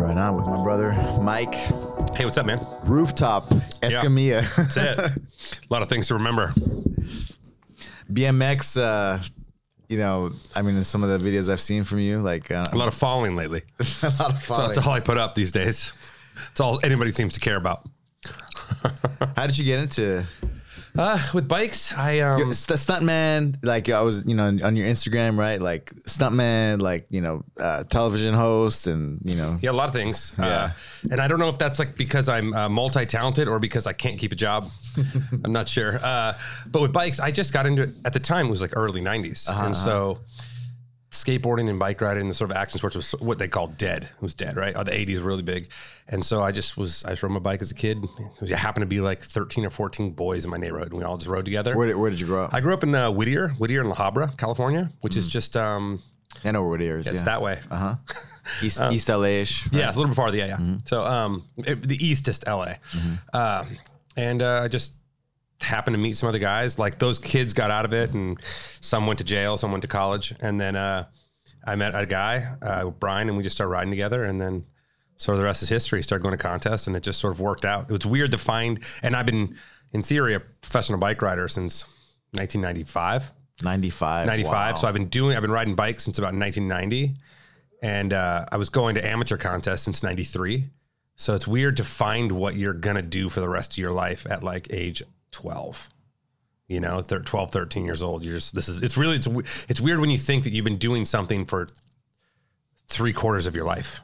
Right on with my brother Mike. Hey, what's up, man? Rooftop Escamilla. That's it. a lot of things to remember. BMX. Uh, you know, I mean, in some of the videos I've seen from you, like uh, A lot of falling lately. a lot of falling. that's all I put up these days. It's all anybody seems to care about. How did you get into Uh, with bikes, I um, st- stuntman? Like I was, you know, on your Instagram, right? Like stuntman, like you know, uh, television host, and you know, yeah, a lot of things. Yeah. Uh, and I don't know if that's like because I'm uh, multi-talented or because I can't keep a job. I'm not sure. Uh, but with bikes, I just got into it at the time. It was like early '90s, and so skateboarding and bike riding, the sort of action sports was what they called dead. It was dead, right? Oh, the '80s were really big, and so I just was. I rode my bike as a kid. It happened to be like 13 or 14 boys in my neighborhood, and we all just rode together. where did, where did you grow up? I grew up in uh, Whittier, Whittier in La Habra, California, which is just um, I know where it is. it's yeah. that way. Uh huh. East East LA-ish. Yeah, it's a little bit farther. Yeah, yeah. So, um, it, the eastest LA, um, and uh, I just happened to meet some other guys. Like those kids got out of it, and some went to jail, some went to college, and then uh, I met a guy, uh, Brian, and we just started riding together, and then sort of the rest is history. Started going to contests, and it just sort of worked out. It was weird to find, and I've been, in theory, a professional bike rider since 1995. 95. 95. Wow. So I've been doing, I've been riding bikes since about 1990. And uh, I was going to amateur contests since 93. So it's weird to find what you're going to do for the rest of your life at like age 12. You know, thir- 12, 13 years old. You're just, this is, it's really, it's, it's weird when you think that you've been doing something for three quarters of your life.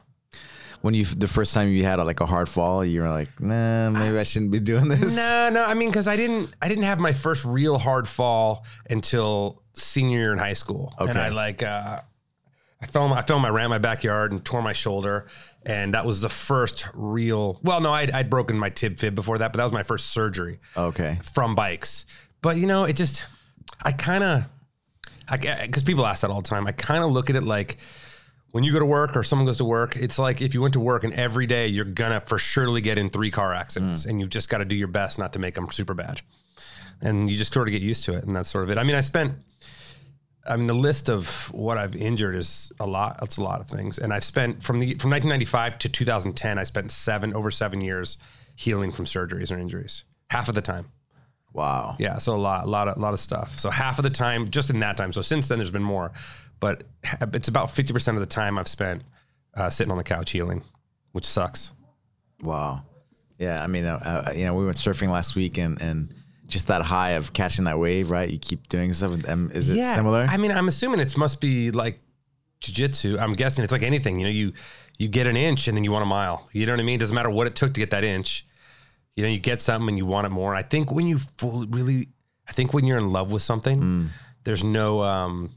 when you the first time you had a, like a hard fall, you were like, nah, maybe I shouldn't be doing this. No, no. I mean, because I didn't, I didn't have my first real hard fall until senior year in high school. And Okay. I like, uh, I fell, I fell, I ran my backyard and tore my shoulder, and that was the first real. Well, no, I'd, I'd broken my tib fib before that, but that was my first surgery Okay. from bikes. But you know, it just, I kind of, I because people ask that all the time. I kind of look at it like when you go to work or someone goes to work, it's like if you went to work and every day you're gonna for surely get in three car accidents, mm. and you've just got to do your best not to make them super bad, and you just sort of get used to it, and that's sort of it. I mean, I spent. I mean, the list of what I've injured is a lot. That's a lot of things, and I've spent from the from 1995 to 2010. I spent seven over seven years healing from surgeries or injuries. Half of the time. Wow. Yeah, so a lot, a lot, of, lot of stuff. So half of the time, just in that time. So since then, there's been more, but it's about fifty percent of the time I've spent uh, sitting on the couch healing, which sucks. Wow. Yeah. I mean, uh, uh, you know, we went surfing last week and, and just that high of catching that wave, right? You keep doing stuff. Um, is it similar? I mean, I'm assuming it must be like jujitsu. I'm guessing it's like anything. You know, you you get an inch and then you want a mile. You know what I mean? Doesn't matter what it took to get that inch. You know, you get something and you want it more. I think when you fully, really, I think when you're in love with something, Mm. there's no, um,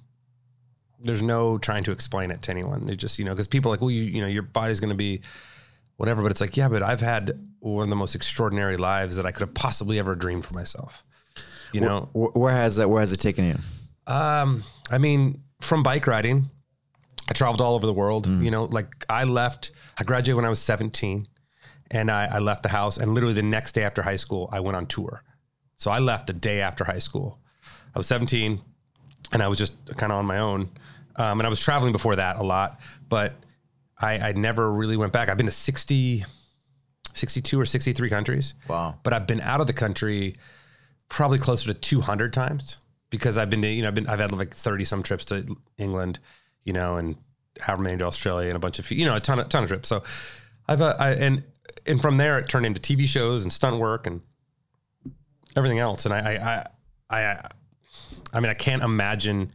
there's no trying to explain it to anyone. They just, you know, because people are like, well, you, you know, your body's going to be whatever, but it's like, yeah, but I've had one of the most extraordinary lives that I could have possibly ever dreamed for myself. You know, Wh- where has that, where has it taken you? um, I mean, from bike riding, I traveled all over the world. You know, like I left, I graduated when I was 17 and I, I left the house. And literally the next day after high school, I went on tour. So I left the day after high school. I was 17 and I was just kind of on my own. Um, and I was traveling before that a lot, but I, I never really went back. I've been to 60, 62 or 63 countries Wow. but I've been out of the country probably closer to 200 times because I've been to, you know, I've been, I've had like 30 some trips to England, you know, and however many to Australia and a bunch of, you know, a ton of, ton of trips. So I've, uh, I, and, and from there it turned into TV shows and stunt work and everything else. And I, I, I, I, I mean, I can't imagine,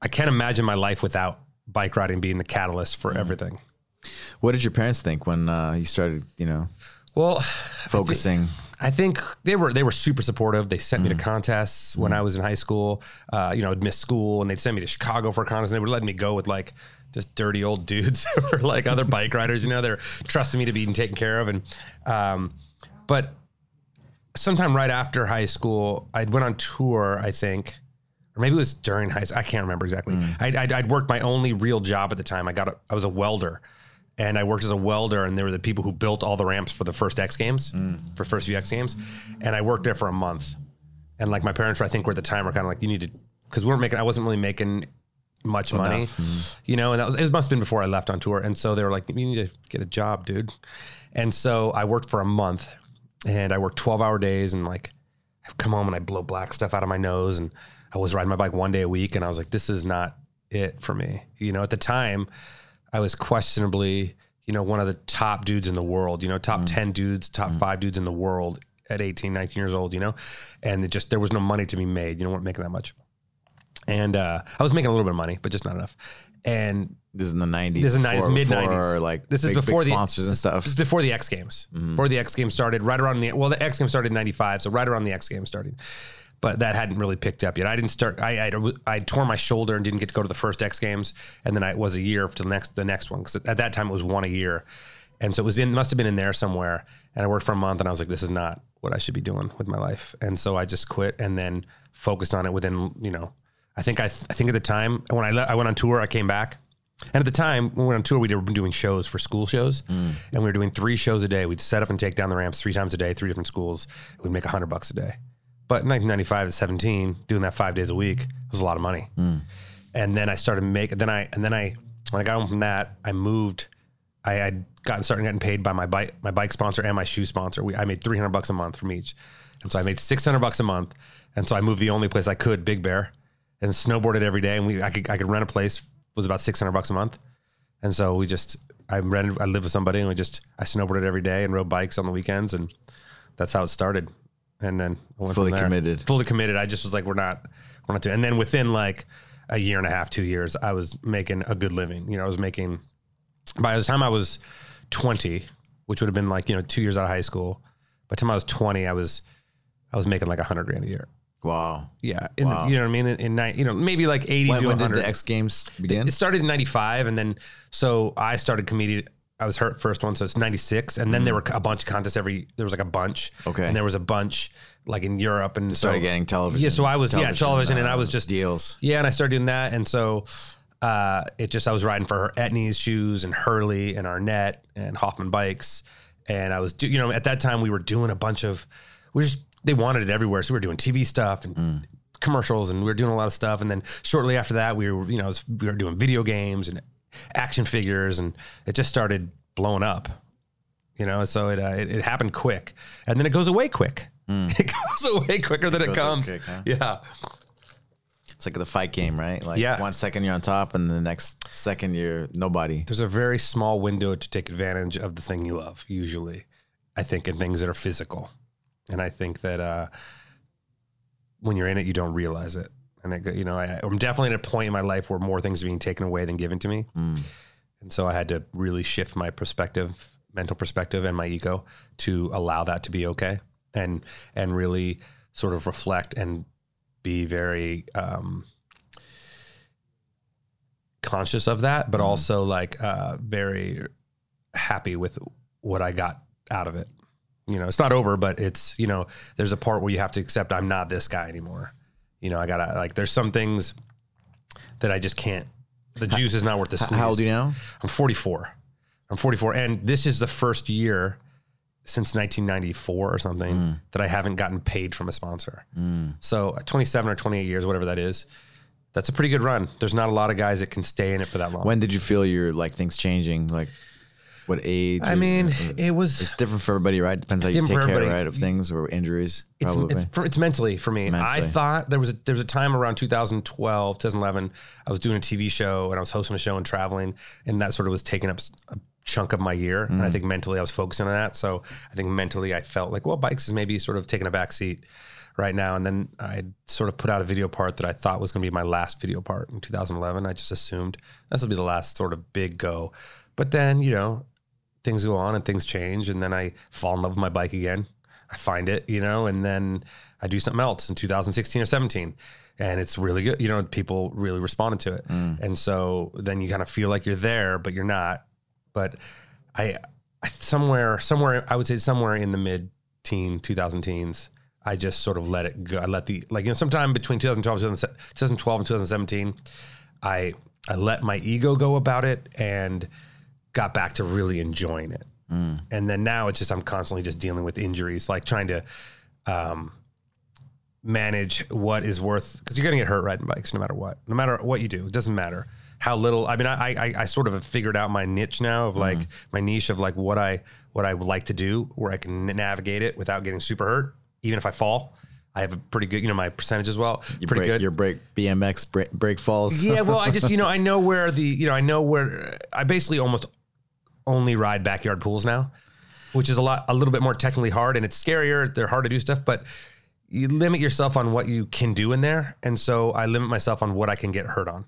I can't imagine my life without bike riding being the catalyst for everything. What did your parents think when uh, you started, you know, Well, focusing? I think they were they were super supportive. They sent me to contests when I was in high school. Uh, you know, I'd miss school and they'd send me to Chicago for a contest. And they would let me go with like just dirty old dudes or like other bike riders. You know, they're trusting me to be taken care of. And um, but sometime right after high school, I went on tour. I think. Or maybe it was during high school. I can't remember exactly. I'd, I'd, I'd worked my only real job at the time. I got a, I was a welder, and I worked as a welder, and they were the people who built all the ramps for the first X Games, mm. for first few X Games, and I worked there for a month. And like my parents, I think, were at the time were kind of like, you need to, because we weren't making, I wasn't really making much money, mm. you know, and that was it must have been before I left on tour. And so they were like, "You need to get a job, dude." And so I worked for a month, and I worked twelve hour days, and like I come home and I blow black stuff out of my nose, and I was riding my bike one day a week, and I was like, "This is not it for me." You know, at the time, I was questionably, you know, one of the top dudes in the world. You know, top mm. ten dudes, top mm. five dudes in the world at 18, 19 years old. You know, and it just there was no money to be made. You know, weren't making that much and uh, I was making a little bit of money, but just not enough. And This is in the nineties. this is nineties, mid nineties. Like this is big- big before the sponsors and stuff. This is before the X Games. Mm-hmm. Before the X Games started, right around the well, the X Games started in ninety five, so right around the X Games started. But that hadn't really picked up yet. I didn't start. I I I tore my shoulder and didn't get to go to the first X Games, and then I it was a year to the next the next one because at that time it was one a year, and so it was in must have been in there somewhere. And I worked for a month, and I was like, this is not what I should be doing with my life, and so I just quit and then focused on it within you know I think I, I think at the time when I le- I went on tour, I came back, and at the time when we went on tour, we were doing shows for school shows, mm. and we were doing three shows a day. We'd set up and take down the ramps three times a day, three different schools. We'd make a hundred bucks a day. But in 1995 at 17, doing that five days a week was a lot of money. Hmm. And then I started making. Then I and then I when I got home from that, I moved. I had gotten started getting paid by my bike my bike sponsor and my shoe sponsor. We, I made 300 bucks a month from each, and so I made 600 bucks a month. And so I moved the only place I could, Big Bear, and snowboarded every day. And we I could I could rent a place was about 600 bucks a month. And so we just I rented I lived with somebody and we just I snowboarded every day and rode bikes on the weekends and that's how it started. And then I went Fully committed. Fully committed. I just was like, we're not we're not doing. And then within like a year and a half, two years, I was making a good living. You know, I was making by the time I was 20, which would have been like, you know, two years out of high school. By the time I was 20, I was, I was making like a hundred grand a year. wow. Yeah. In the- you know what I mean? In, in nine, you know, maybe like 80 When, to when did the X Games begin? it started in 95 and then, so I started comedian. I was hurt first one. So it's 96. And then there were a bunch of contests every, there was like a bunch. Mm. Okay. And there was a bunch like in Europe and Started so, getting television. Yeah. So I was, yeah, television and I uh, was just, deals. yeah, and I started doing that, and so uh, it just I was riding for her Etnies shoes and Hurley and Arnette and Hoffman bikes, and I was do you know at that time we were doing a bunch of we just they wanted it everywhere, so we were doing TV stuff and. Mm. Commercials and we were doing a lot of stuff, and then shortly after that, we were you know we were doing video games and action figures, and it just started blowing up, you know. So it uh, it, it happened quick, and then it goes away quick. It goes away quicker than it, Mm. comes. quick, huh? Yeah, It's like the fight game, right? Like Yeah. one second you're on top, and the next second you're nobody. there's a very small window to take advantage of the thing you love usually i think in things that are physical and i think that uh, when you're in it you don't realize it and it, you know I, i'm definitely at a point in my life where more things are being taken away than given to me and so i had to really shift my perspective mental perspective and my ego to allow that to be okay and and really sort of reflect and be very um, conscious of that, but also like uh, very happy with what I got out of it. You know, it's not over, but it's you know, there's a part where you have to accept I'm not this guy anymore. You know, I gotta like there's some things that I just can't. The juice is not worth the squeeze. How old are you now? I'm 44. I'm 44, and this is the first year since 1994 or something Mm. that I haven't gotten paid from a sponsor. So 27 or 28 years, whatever that is, that's a pretty good run. There's not a lot of guys that can stay in it for that long. When did you feel your like things changing? Like what age? I mean, uh, it was it's different for everybody, right? Depends how you take care, everybody. right, of things or injuries. it's it's, for, it's mentally for me. I thought there was a, there was a time around 2012, 2011. I was doing a TV show and I was hosting a show and traveling, and that sort of was taking up a chunk of my year. And I think mentally I was focusing on that. So I think mentally I felt like, well, bikes is maybe sort of taking a back seat right now. And then I sort of put out a video part that I thought was going to be my last video part in 2011. I just assumed this will be the last sort of big go. But then, you know, things go on and things change and then I fall in love with my bike again. I find it, you know, and then I do something else in 2016 or 17 and it's really good. You know, people really responded to it. Mm. And so then you kind of feel like you're there, but you're not. But I, I somewhere, somewhere, I would say somewhere in the mid teen, 2000 teens, I just sort of let it go. I let the, like, you know, sometime between 2012, 2012 and 2017, I, I let my ego go about it and got back to really enjoying it. And then now it's just I'm constantly just dealing with injuries, like trying to um, manage what is worth because you're gonna get hurt riding bikes no matter what. No matter what you do, it doesn't matter how little. I mean, I I, I sort of have figured out my niche now of like my niche of like what I what I would like to do where I can navigate it without getting super hurt, even if I fall. I have a pretty good, you know, my percentage as well. Your pretty break, good. Your break BMX break, break falls. Yeah, well, I just you know I know where the you know I know where I basically almost only ride backyard pools now, which is a lot a little bit more technically hard and it's scarier. They're hard to do stuff, but you limit yourself on what you can do in there, and so I limit myself on what I can get hurt on.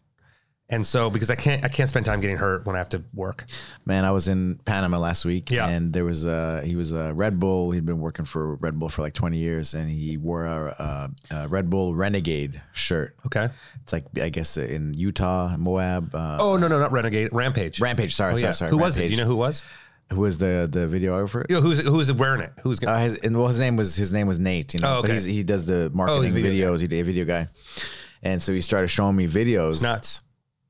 And so because I can't I can't spend time getting hurt when I have to work. Man, I was in Panama last week, Yeah. and there was a he was a Red Bull. He'd been working for Red Bull for like twenty years, and he wore a, a, a Red Bull Renegade shirt. Okay. It's like I guess in Utah, Moab. Uh, Oh no no not renegade rampage. Rampage. Sorry, Oh, sorry, yeah. sorry. Who was it? Do you know who was? who was the the videographer? You know, who's who's wearing it? Who's gonna? Uh, his and well, his name was his name was Nate. You know, Oh, but okay. he's, he does the marketing video videos. He did a video guy, and so he started showing me videos. nuts.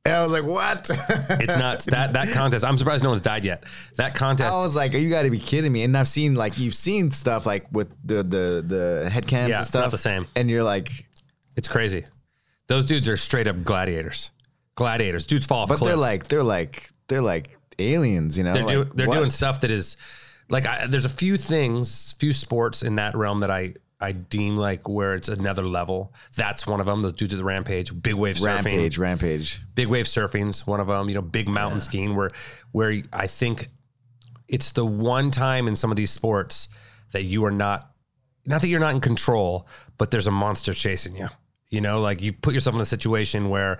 And I was like, what? It's nuts. that that contest. I'm surprised no one's died yet. That contest. I was like, you got to be kidding me! And I've seen like you've seen stuff like with the the the head cams Yeah, and it's not stuff. the same. And you're like, It's crazy. Those dudes are straight up gladiators. Gladiators. Dudes fall off but cliffs. they're like they're like they're like aliens, you know? they're, do, Like, they're doing stuff that is like I, there's a few things, few sports in that realm that I I deem like where it's another level. That's one of them. Those dudes at the rampage, big wave surfing, Rampage, rampage. big wave surfing's one of them. You know, big mountain skiing where where I think it's the one time in some of these sports that you are not not that you're not in control, but there's a monster chasing you. You know, like you put yourself in a situation where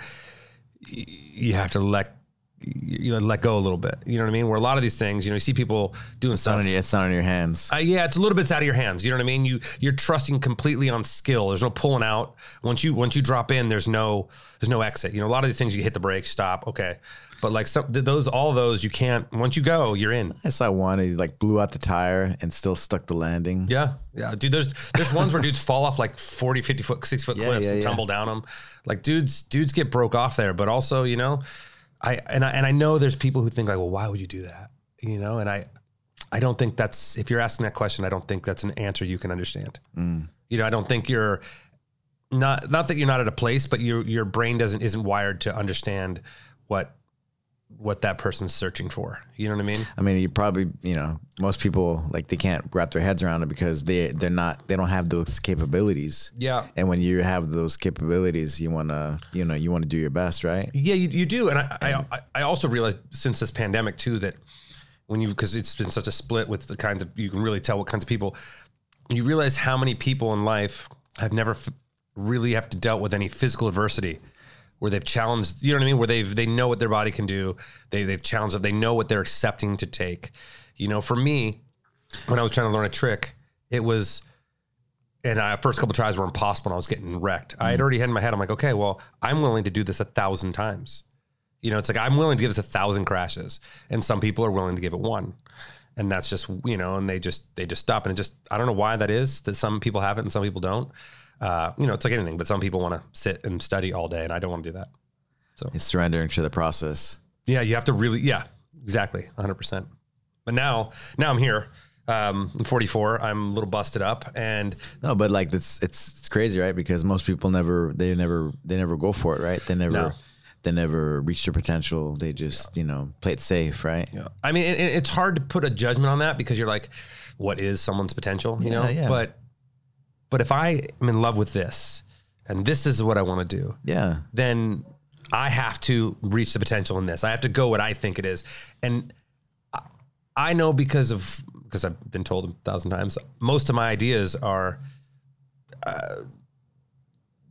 y- you have to let you know, let go a little bit. You know what I mean? Where a lot of these things, you know, you see people doing It's stuff. in your, it's not in your hands. Uh, yeah, it's a little bit out of your hands. You know what I mean? You you're trusting completely on skill. There's no pulling out. Once you once you drop in, there's no there's no exit. You know, a lot of these things you hit the brake, stop, okay. But like some th- those all those you can't. Once you go, you're in. I saw one. He like blew out the tire and still stuck the landing. Yeah, yeah, dude. There's there's ones where dudes fall off like 40, 50 foot, six foot Yeah, cliffs yeah, and yeah. tumble down them. Like dudes, dudes get broke off there. But also, you know, I and I and I know there's people who think like, well, why would you do that? You know, and I, I don't think that's if you're asking that question, I don't think that's an answer you can understand. Mm. You know, I don't think you're not not that you're not at a place, but your your brain doesn't isn't wired to understand what what that person's searching for. You know what I mean? I mean, you probably, you know, most people like they can't wrap their heads around it because they they're not they don't have those capabilities. Yeah. And when you have those capabilities, you want to, you know, you want to do your best, right? Yeah, you, you do, and I, I I also realized since this pandemic too that when you because it's been such a split with the kinds of you can really tell what kinds of people you realize how many people in life have never f- really have to dealt with any physical adversity where they've challenged you know what I mean where they've they know what their body can do they they've challenged it they know what they're accepting to take you know for me when I was trying to learn a trick it was and I first couple tries were impossible and I was getting wrecked. I had mm. already had in my head, I'm like, okay, well, I'm willing to do this a thousand times. You know, it's like I'm willing to give this a thousand crashes. And some people are willing to give it one. And that's just, you know, and they just they just stop. And it just I don't know why that is that some people have it and some people don't. Uh, you know, it's like anything, but some people want to sit and study all day and I don't want to do that. So it's surrendering to the process. Yeah, you have to really, yeah, exactly, 100%. But now, now I'm here. Um, I'm 44. I'm a little busted up, and No, but like it's it's it's crazy, right? Because most people never they never they never go for it, right? They never No. they never reach their potential. They just you know play it safe, right? Yeah. I mean, it, it's hard to put a judgment on that because you're like, what is someone's potential? You Yeah, know, yeah. but but if I am in love with this and this is what I want to do, Yeah, then I have to reach the potential in this. I have to go what I think it is, and I- I know because of because I've been told a thousand times. Most of my ideas are. Uh,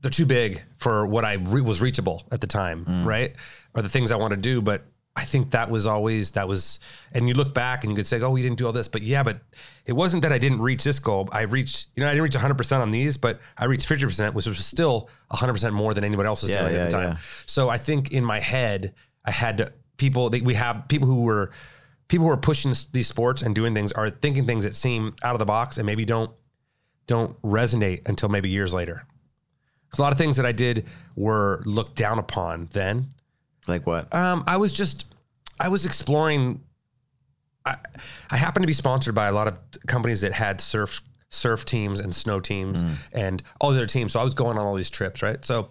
they're too big for what I re- was reachable at the time, right? Or the things I want to do, but I think that was always that was. And you look back and you could say, "Oh, you didn't do all this," but yeah, but it wasn't that I didn't reach this goal. I reached, you know, I didn't reach 100 percent on these, but I reached 50 percent, which was still 100 percent more than anybody else was Yeah, doing yeah, at the time. yeah. So I think in my head, I had to, people. They, we have people who were people who are pushing these sports and doing things are thinking things that seem out of the box and maybe don't don't resonate until maybe years later. 'Cause a lot of things that I did were looked down upon then. Like what? Um, I was just, I was exploring. I, I happened to be sponsored by a lot of companies that had surf surf teams and snow teams and all these other teams. So I was going on all these trips, right? So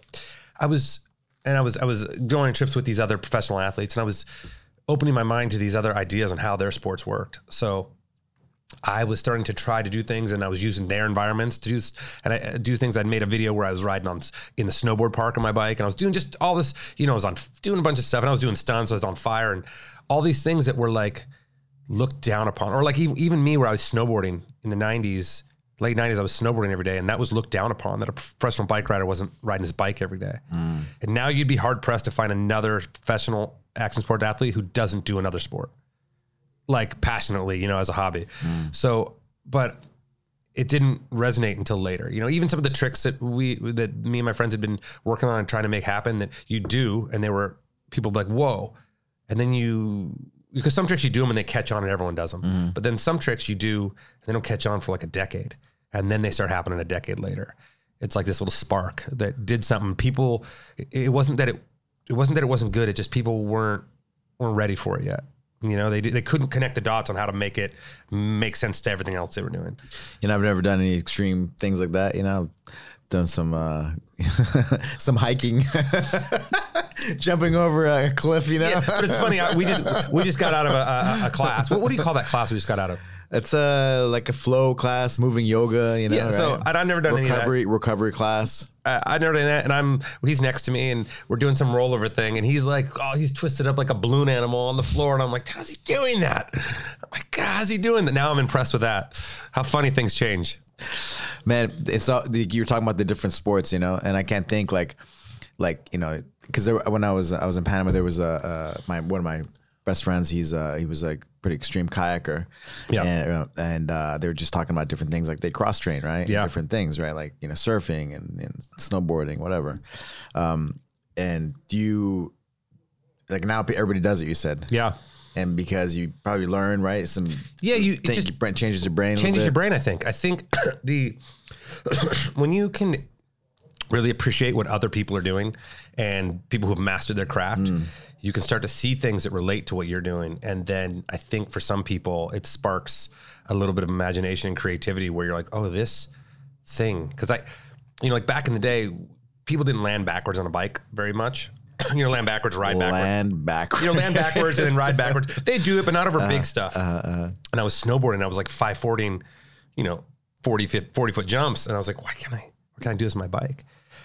I was, and I was, I was going on trips with these other professional athletes, and I was opening my mind to these other ideas on how their sports worked. So I was starting to try to do things, and I was using their environments to do and I uh, do things. I'd made a video where I was riding on in the snowboard park on my bike, and I was doing just all this. You know, I was on doing a bunch of stuff, and I was doing stunts. I was on fire, and all these things that were like looked down upon, or like even, even me, where I was snowboarding in the '90s, late '90s, I was snowboarding every day, and that was looked down upon. That a professional bike rider wasn't riding his bike every day. And now you'd be hard pressed to find another professional action sport athlete who doesn't do another sport like passionately, you know, as a hobby. Mm. So, but it didn't resonate until later. You know, even some of the tricks that we that me and my friends had been working on and trying to make happen that you do, and they were people like, "Whoa!" And then you because some tricks you do them and they catch on and everyone does them, mm-hmm. but then some tricks you do and they don't catch on for like a decade, and then they start happening a decade later. It's like this little spark that did something. People, it- it wasn't that it, it wasn't that it wasn't good. It just people weren't weren't ready for it yet. You know, they they couldn't connect the dots on how to make it make sense to everything else they were doing. You know, I've never done any extreme things like that. You know, I've done some uh, some hiking, jumping over a cliff. You know, But it's funny. I- We just we just got out of a, a, a class. What, what do you call that class we just got out of? it's uh, like a flow class, moving yoga. You know, Yeah, so right? I'd- I've never done any of that. recovery recovery class. I, I never done that, and I'm he's next to me, and we're doing some rollover thing, and he's like, oh, he's twisted up like a balloon animal on the floor, and I'm like, how's he doing that? I'm like, how's he doing that? Now I'm impressed with that. How funny things change. man it's all you're talking about the different sports you know and i can't think like like you know because when i was i was in panama there was a uh, my one of my best friends he's uh he was like pretty extreme kayaker Yeah. and uh, and uh they were just talking about different things like they cross train right Yeah. different things right like you know surfing and, and snowboarding whatever um and do you like now everybody does it you said Yeah, and because you probably learn right some yeah. You think just your brain changes your brain changes your brain. I think. I think the when you can really appreciate what other people are doing and people who have mastered their craft, Mm. you can start to see things that relate to what you're doing. And then I think for some people, it sparks a little bit of imagination and creativity where you're like, oh, this thing. Because I, you know, like back in the day, people didn't land backwards on a bike very much. you know, land backwards, ride backwards land backwards you know, land backwards and then ride backwards. They do it, but not over Uh, big stuff. and I was snowboarding. I was like 540, you know, 40 foot, 40 foot jumps. And I was like, why can't I, why can't I do this on my bike?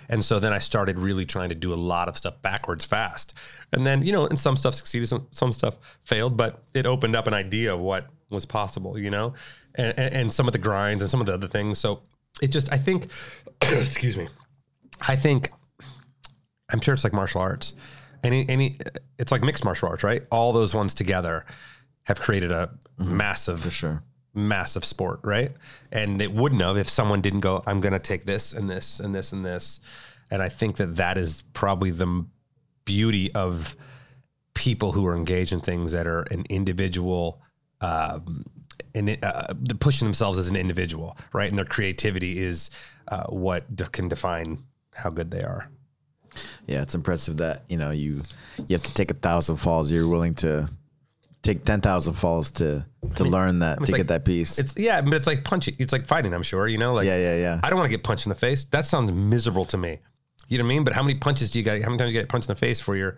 And so then I started really trying to do a lot of stuff backwards fast. And then, you know, and some stuff succeeded, some, some stuff failed, but it opened up an idea of what was possible, you know, and, and, and some of the grinds and some of the other things. So it just, I think, excuse me, I think I'm sure it's like martial arts. Any any it's like mixed martial arts, right? All those ones together have created a mm-hmm. massive for sure massive sport, right? And it wouldn't have if someone didn't go, I'm going to take this and this and this and this. And I think that that is probably the beauty of people who are engaged in things that are an individual, um, and uh, pushing themselves as an individual, right? And their creativity is uh, what can define how good they are. Yeah, it's impressive that you know you you have to take a thousand falls. You're willing to take ten thousand falls to to learn that to it's get like- that piece. It's yeah, but it's like punching. It's like fighting. I'm sure you know. Like Yeah, yeah, yeah. I don't want to get punched in the face. That sounds miserable to me. You know what I mean? But how many punches do you got? How many times do you get punched in the face for you're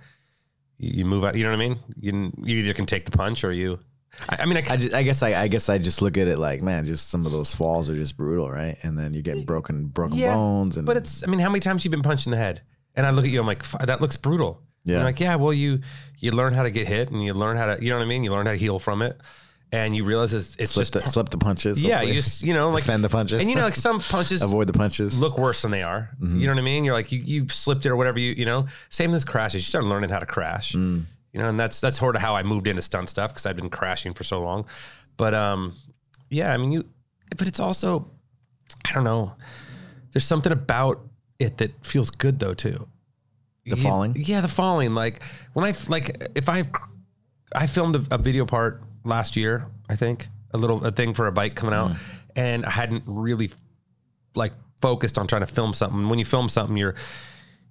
you move out? You know what I mean? You, you either can take the punch or you. I, I mean, I, I, just, I guess I, I guess I just look at it like man, just some of those falls are just brutal, right? And then you're getting broken broken yeah, bones and but it's. I mean, how many times you been punched in the head? And I look at you. I'm like, that looks brutal. Yeah. I'm like, yeah. Well, you you learn how to get hit, and you learn how to. You know what I mean? You learn how to heal from it, and you realize it's, it's slip just. the, slip the punches. yeah, hopefully. you just you know like defend the punches. And you know, like some punches avoid the punches. look worse than they are. Mm-hmm. You know what I mean? You're like you you've slipped it or whatever you you know. Same with crashes. You start learning how to crash. Mm. You know, and that's that's sort of how I moved into stunt stuff because I've been crashing for so long. But um, yeah, I mean you, but it's also, I don't know. There's something about it that feels good though too. The You- falling? yeah, the falling. Like when I like if I I filmed a, a video part last year, I think a little a thing for a bike coming out, mm. and I hadn't really like focused on trying to film something. When you film something, you're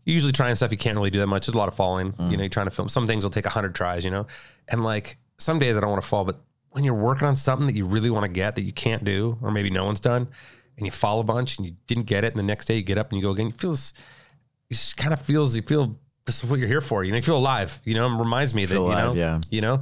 usually trying stuff you can't really do that much. There's a lot of falling. You mm. know, you're trying to film some things will take a hundred tries. You know, and like some days I don't want to fall, but when you're working on something that you really want to get that you can't do, or maybe no one's done, and you fall a bunch and you didn't get it, and the next day you get up and you go again, it feels, it just kind of feels, you feel this is what you're here for. You know, you feel alive. You know, it reminds me that Feel you know, yeah. you know,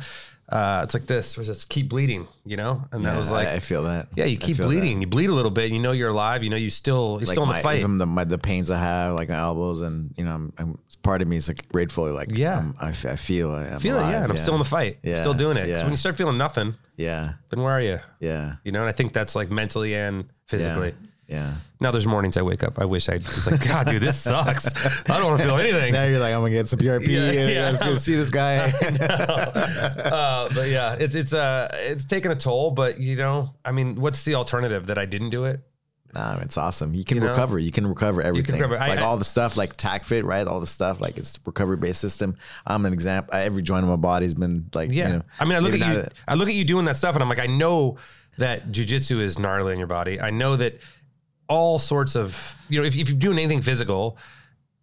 uh, it's like this. Where's this? Keep bleeding. You know, and that was like, I, I feel that. yeah, you keep feel that. bleeding. You bleed a little bit. You know you're alive. You know you still you're Like still in my, the fight. Even the my, the pains I have, like my elbows, and you know, I'm, I'm part of me is like grateful. Like Yeah. I'm, I, I feel I, I'm feel it, yeah, and I'm still in the fight. I'm Yeah, still doing it. yeah. when you start feeling nothing, Yeah, then where are you? yeah, You know, and I think that's like mentally and physically. Yeah. Now there's mornings I wake up. I wish I was like, God, dude, this sucks. I don't want to feel anything. Now you're like, I'm gonna get some PRP. Yeah, Yeah. Let's go see this guy. uh, but yeah, it's it's uh it's taken a toll. But you know, I mean, what's the alternative that I didn't do it? nah, it's awesome. You can You know? recover. You can recover everything. recover. Like I- all the stuff, like TAC-FIT, right? All the stuff, like it's recovery based system. I'm an example. Every joint of my body's been like, Yeah. you know, I mean, I look at you. I look at you doing that stuff, and I'm like, I know that jujitsu is gnarly in your body. I know that all sorts of you know, if, if you're doing anything physical,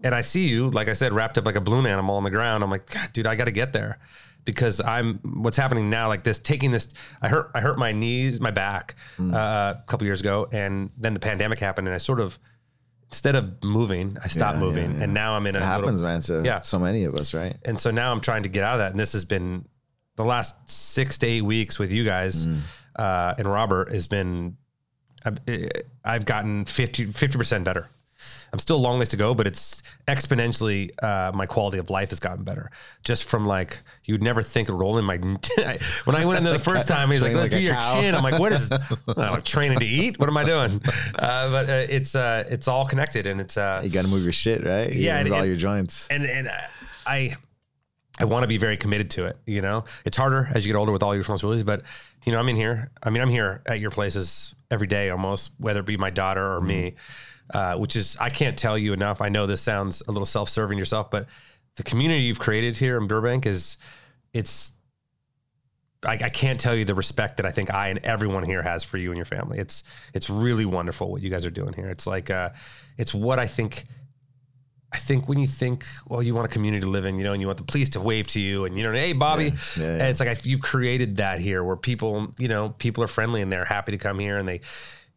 and I see you, like I said, wrapped up like a balloon animal on the ground. I'm like, God, dude, I got to get there because I'm what's happening now. Like this, taking this. I hurt. I hurt my knees, my back Mm. uh, a couple years ago, and then the pandemic happened, and I sort of instead of moving, I stopped Yeah, yeah, moving, yeah. and now I'm in a it little, happens, man. To Yeah. so many of us, right? and so now I'm trying to get out of that. And this has been the last six to eight weeks with you guys Mm. uh, and Robert has been. I've, I've gotten 50 percent better. I'm still a long ways to go, but it's exponentially uh, my quality of life has gotten better. Just from like you would never think of rolling my. when I went in there the first time, he's like, "Look like do your cow." chin." I'm like, "What is? I'm training to eat? What am I doing?" Uh, but uh, it's uh, it's all connected, and it's uh, You got to move your shit, right? You Yeah, and- all and- your joints. and and I I want to be very committed to it. You know, it's harder as you get older with all your responsibilities, but you know, I'm in here. I mean, I'm here at your places every day almost, whether it be my daughter or me. Uh, which is I can't tell you enough. I know this sounds a little self-serving yourself, but the community you've created here in Burbank is it's I, I can't tell you the respect that I think I and everyone here has for you and your family. It's it's really wonderful what you guys are doing here. It's like uh, it's what I think. I think when you think, well, you want a community to live in, you know, and you want the police to wave to you, and you know, hey, Bobby, Yeah, yeah, and it's like I, you've created that here, where people, you know, people are friendly and they're happy to come here, and they,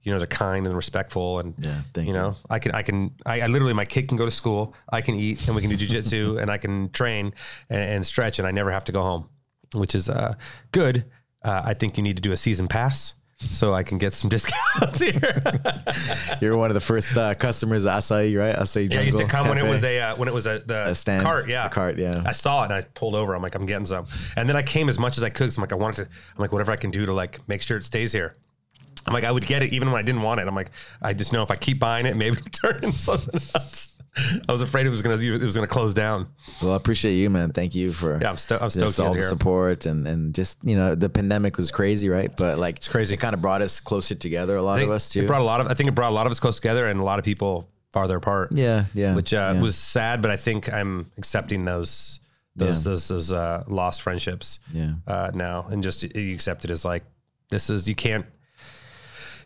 you know, they're kind and respectful, and Yeah, thank you know, I can, I can, I, I literally, my kid can go to school, I can eat, and we can do jujitsu, and I can train and, and stretch, and I never have to go home, which is uh, good. Uh, I think you need to do a season pass so I can get some discounts here. You're one of the first uh, customers at Acai, right? Acai Jungle. Yeah, I used to come when it was a uh, when it was a the A stand, cart. Yeah, the cart, yeah. I saw it and I pulled over. I'm like, I'm getting some. And then I came as much as I could. 'cause I'm like, I wanted to. I'm like, whatever I can do to like make sure it stays here. I'm like, I would get it even when I didn't want it. I'm like, I just know if I keep buying it, maybe it'll turn into something else. I was afraid it was gonna it was gonna close down. Well, I appreciate you, man. Thank you for Yeah, I'm, sto- I'm stoked all the here. support and and just you know the pandemic was crazy, right? But like it's crazy. It kind of brought us closer together. A lot of us too. It brought a lot of. I think it brought a lot of us close together, and a lot of people farther apart. yeah, yeah. which uh, yeah. was sad, but I think I'm accepting those those Yeah. those those uh, lost friendships Yeah. uh, now, and just you accept it as like this is you can't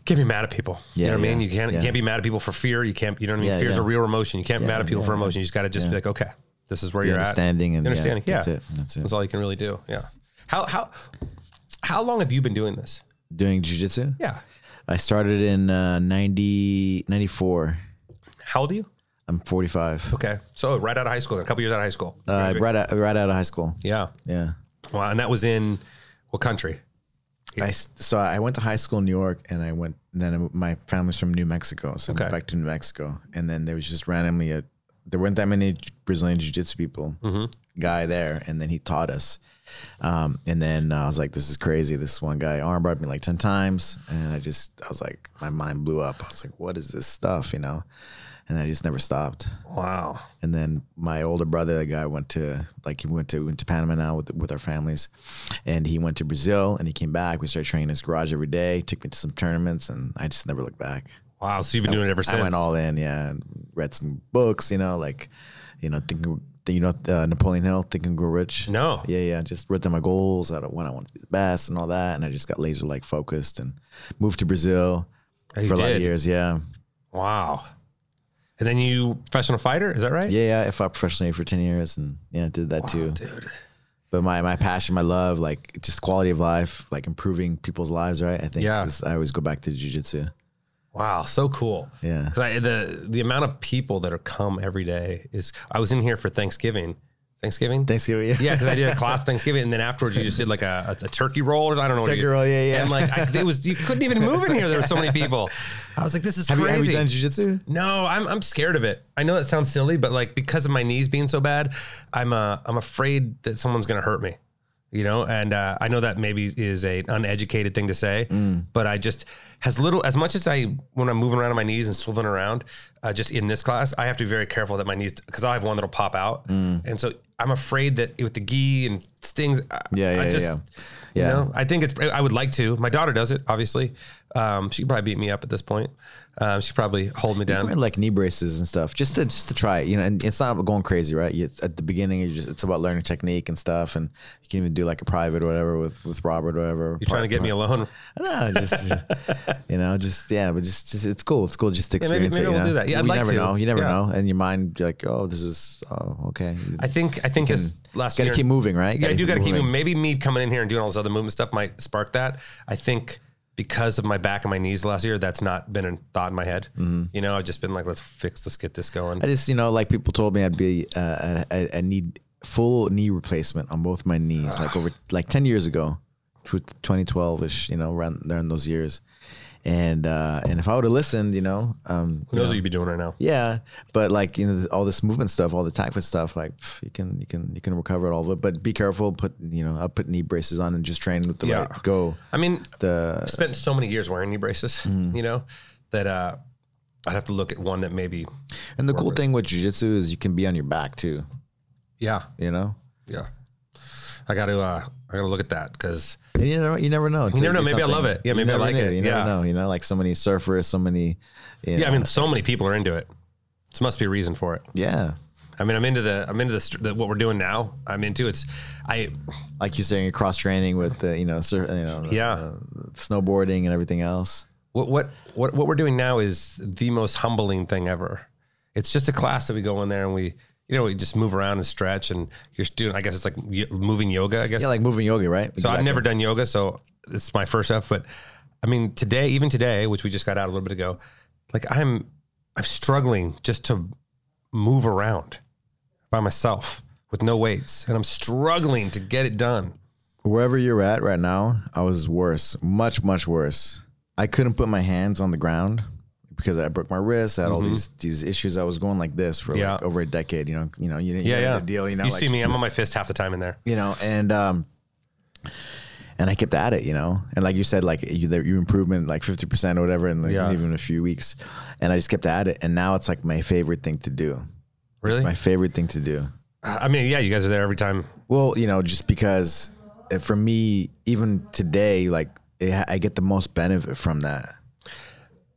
can't be mad at people. you know what I mean? You can't yeah. you can't be mad at people for fear. You can't you know what I mean? Yeah, Fear is yeah. a real emotion. You can't be mad at people yeah, for emotion. You just got to just be like, okay, this is where The you're at. understanding and Understanding, Yeah, that's it. That's it. That's all you can really do. Yeah. How how how long have you been doing this? Doing jujitsu. Yeah. I started in uh, 90, 94. How old are you? I'm 45. Okay. So right out of high school, a couple years out of high school. Uh, right out right out of high school. Yeah. Yeah. Wow. And that was in what country? I so I went to high school in New York, and I went. Then my family's from New Mexico, so I went back to New Mexico, and then there was just randomly a. There weren't that many Brazilian jiu-jitsu people. Mm-hmm. Guy there, and then he taught us. Um, and then I was like, "This is crazy." This one guy armbarred me like ten times, and I just, I was like, my mind blew up. I was like, "What is this stuff?" You know, and I just never stopped. Wow. And then my older brother, the guy went to like he went to went to Panama now with with our families, and he went to Brazil and he came back. We started training in his garage every day. Took me to some tournaments, and I just never looked back. Wow. So you've been doing it ever since. I went all in, yeah. And read some books, you know, like you know, thinking you know uh, Napoleon Hill, Think and Grow Rich. No. Yeah, yeah. Just wrote down my goals. I when I want to be the best and all that, and I just got laser like focused and moved to Brazil Oh, for a lot of years. Yeah, Wow. And then you professional fighter, is that right? yeah, yeah. I fought professionally for ten years, and yeah, did that too. Dude. but my my passion, my love, like just quality of life, like improving people's lives, right? I think Yeah. I always go back to jujitsu. Wow, so cool. Yeah. Because the the amount of people that are come every day is. I was in here for Thanksgiving. Thanksgiving. Thanksgiving. Yeah. Yeah, because I did a class Thanksgiving, and then afterwards you just did like a, a, a turkey roll. Or I don't know. Turkey you- roll, yeah, yeah. And like I, it was, you couldn't even move in here. There were so many people. I was like, this is Have you, crazy. have you done jujitsu? No, I'm I'm scared of it. I know that sounds silly, but like because of my knees being so bad, I'm uh I'm afraid that someone's gonna hurt me. You know, and uh, I know that maybe is a uneducated thing to say, Mm. but I just as little as much as I when I'm moving around on my knees and swiveling around, uh, just in this class, I have to be very careful that my knees because I have one that'll pop out, Mm. and so I'm afraid that with the gi and stings, I- Yeah, I yeah, just, yeah. You Yeah. know, I think it's. I would like to. My daughter does it. Obviously, um, she could probably beat me up at this point. Um, she could probably hold me down. Wearing like knee braces and stuff, just to just to try it, you know. And it's not going crazy, right? At the beginning, you just it's about learning technique and stuff, and you can even do like a private or whatever with with Robert or whatever. You're trying to get me alone. No, just you know, just yeah, but just, just it's cool. It's cool just to Yeah, maybe- experience maybe it. You we'll know? do that. Yeah, I'd you like never to. know. You never Yeah. know, and your mind you're like, oh, this is oh okay. I think. I think this last Gotta year. keep moving, right? Yeah, I do got to keep moving. moving. Maybe me coming in here and doing all this other movement stuff might spark that. I think because of my back and my knees last year, that's not been a thought in my head. You know, I've just been like, let's fix, let's get this going. Mm-hmm. I just you know, like people told me I'd be uh, I, I need full knee replacement on both my knees, like over like ten years ago, 2012 ish. You know, around there in those years. And uh, and if I would have listened, you know, um, Who knows what you'd be doing right now? Yeah, but like you know, all this movement stuff, all the tactful stuff, like you can you can you can recover it all. But, but be careful. Put you know, I'll put knee braces on and just train with the Yeah. right go. I mean, The I've spent so many years wearing knee braces, Mm. you know, that uh, I'd have to look at one that maybe, and the cool thing with jujitsu is you can be on your back too. yeah, You know, yeah. I got to, uh, I got to look at that because you never you never know. You never know. Maybe I love it. Yeah, You maybe I never like knew. it. You Yeah. never know. You know, like so many surfers, so many. You yeah, I mean, so many people are into it. This must be a reason for it. yeah. I mean, I'm into the, I'm into the, the what we're doing now. I'm into it's, I, Like you're saying, cross training with the you know, sur- you know, the- Yeah. the snowboarding and everything else. what what what what we're doing now is the most humbling thing ever. It's just a class that we go in there and we you know you just move around and stretch and you're doing I guess it's like y- moving yoga I guess. Yeah, like moving yoga, right? so I've never done yoga so it's my first stuff but I mean today even today which we just got out a little bit ago like I'm I'm struggling just to move around by myself with no weights and I'm struggling to get it done. wherever you're at right now, I was worse, much, much worse. I couldn't put my hands on the ground because I broke my wrist. I had all these these issues. I was going like this for. Yeah. like over a decade. You know, you know, you, you Yeah, know yeah. the deal. You know, you like see me I'm on my fist half the time in there. you know, and um, and I kept at it, you know, and like you said, like you, there- you improvement like fifty percent or whatever, in like Yeah. even a few weeks, and I just kept at it, and now it's like my favorite thing to do. Really? My favorite thing to do. I mean, yeah, you guys are there every time. Well, you know, just because uh, for me, even today, like it, I get the most benefit from that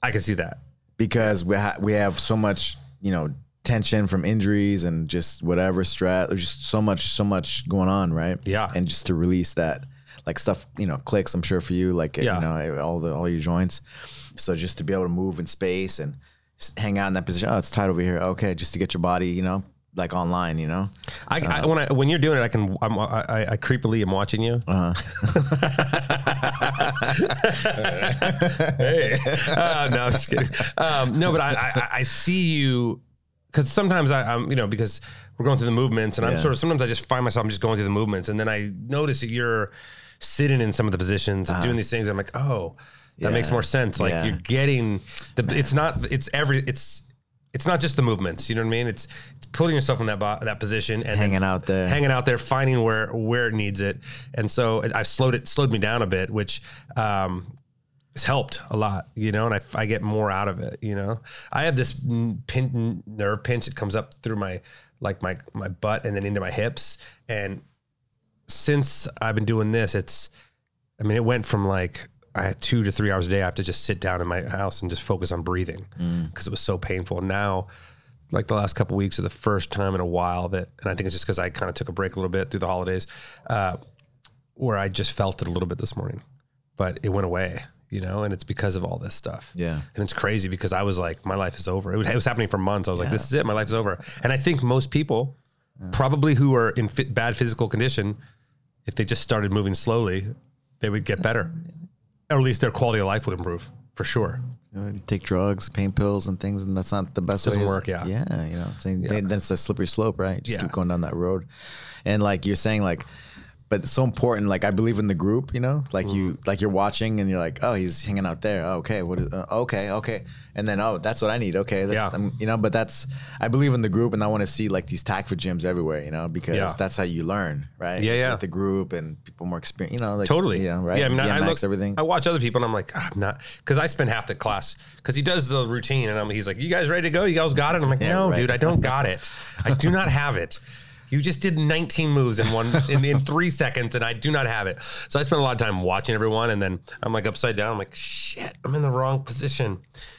I can see that. Because we ha- we have so much, you know, tension from injuries and just whatever stress. There's just so much, so much going on, right? Yeah. and just to release that, like stuff, you know, clicks. I'm sure for you, like Yeah. you know, eh, all the all your joints. So just to be able to move in space and hang out in that position. Oh, it's tight over here. Okay, just to get your body, you know, like online, you know. I, I when I when you're doing it, I can I'm, I, I- creepily am watching you. Uh-huh. hey, uh, no, I'm just kidding. Um, no, but I, I I see you because sometimes I, I'm you know because we're going through the movements and I'm sort of sometimes I just find myself I'm just going through the movements and then I notice that you're sitting in some of the positions and doing these things. I'm like, oh, that makes more sense. Like Yeah. you're getting the. It's not. It's every. It's. It's not just the movements, you know what I mean? It's putting yourself in that bo- that position and Hanging out there. hanging out there, finding where where it needs it, and so I've slowed it slowed me down a bit, which um, has helped a lot, you know, and I, I get more out of it, you know. I have this pin, nerve pinch that comes up through my like my my butt and then into my hips, and since I've been doing this, it's I mean, it went from like I had two to three hours a day. I have to just sit down in my house and just focus on breathing because it was so painful. Now, like the last couple weeks are the first time in a while that, and I think it's just because I kind of took a break a little bit through the holidays, uh, where I just felt it a little bit this morning, but it went away, you know, and it's because of all this stuff. Yeah. And it's crazy because I was like, my life is over. It was, it was happening for months. I was like, this is it. My life is over. And I think most people, probably who are in fit, bad physical condition, if they just started moving slowly, they would get better, or at least their quality of life would improve. for sure. You know, take drugs, pain pills, and things, and that's not the best Doesn't way. work, yeah. yeah. You know, saying then it's a slippery slope, right? Just Yeah. keep going down that road, and like you're saying, like, but it's so important. Like I believe in the group, you know, like you, Mm-hmm. like you're watching, and you're like, oh, he's hanging out there. Oh, okay, what? Is, uh, okay, okay, and then oh, that's what I need. Okay, that's, Yeah. I'm- you know, but that's I believe in the group, and I want to see like these tag for gyms everywhere, you know, because Yeah. that's how you learn, right? Yeah, yeah. With the group and people more experience, you know, like Totally. yeah, right. Yeah, I mean, I, I look, everything. I watch other people and I'm like, "Ah, I'm not, because I spend half the class because he does the routine and I'm, he's like, you guys ready to go? You guys got it? I'm like, Yeah, no, right. dude, I don't got it. I do not have it. You just did 19 moves in one in, in three seconds, and I do not have it. So I spend a lot of time watching everyone, and then I'm like upside down. I'm like, shit, I'm in the wrong position.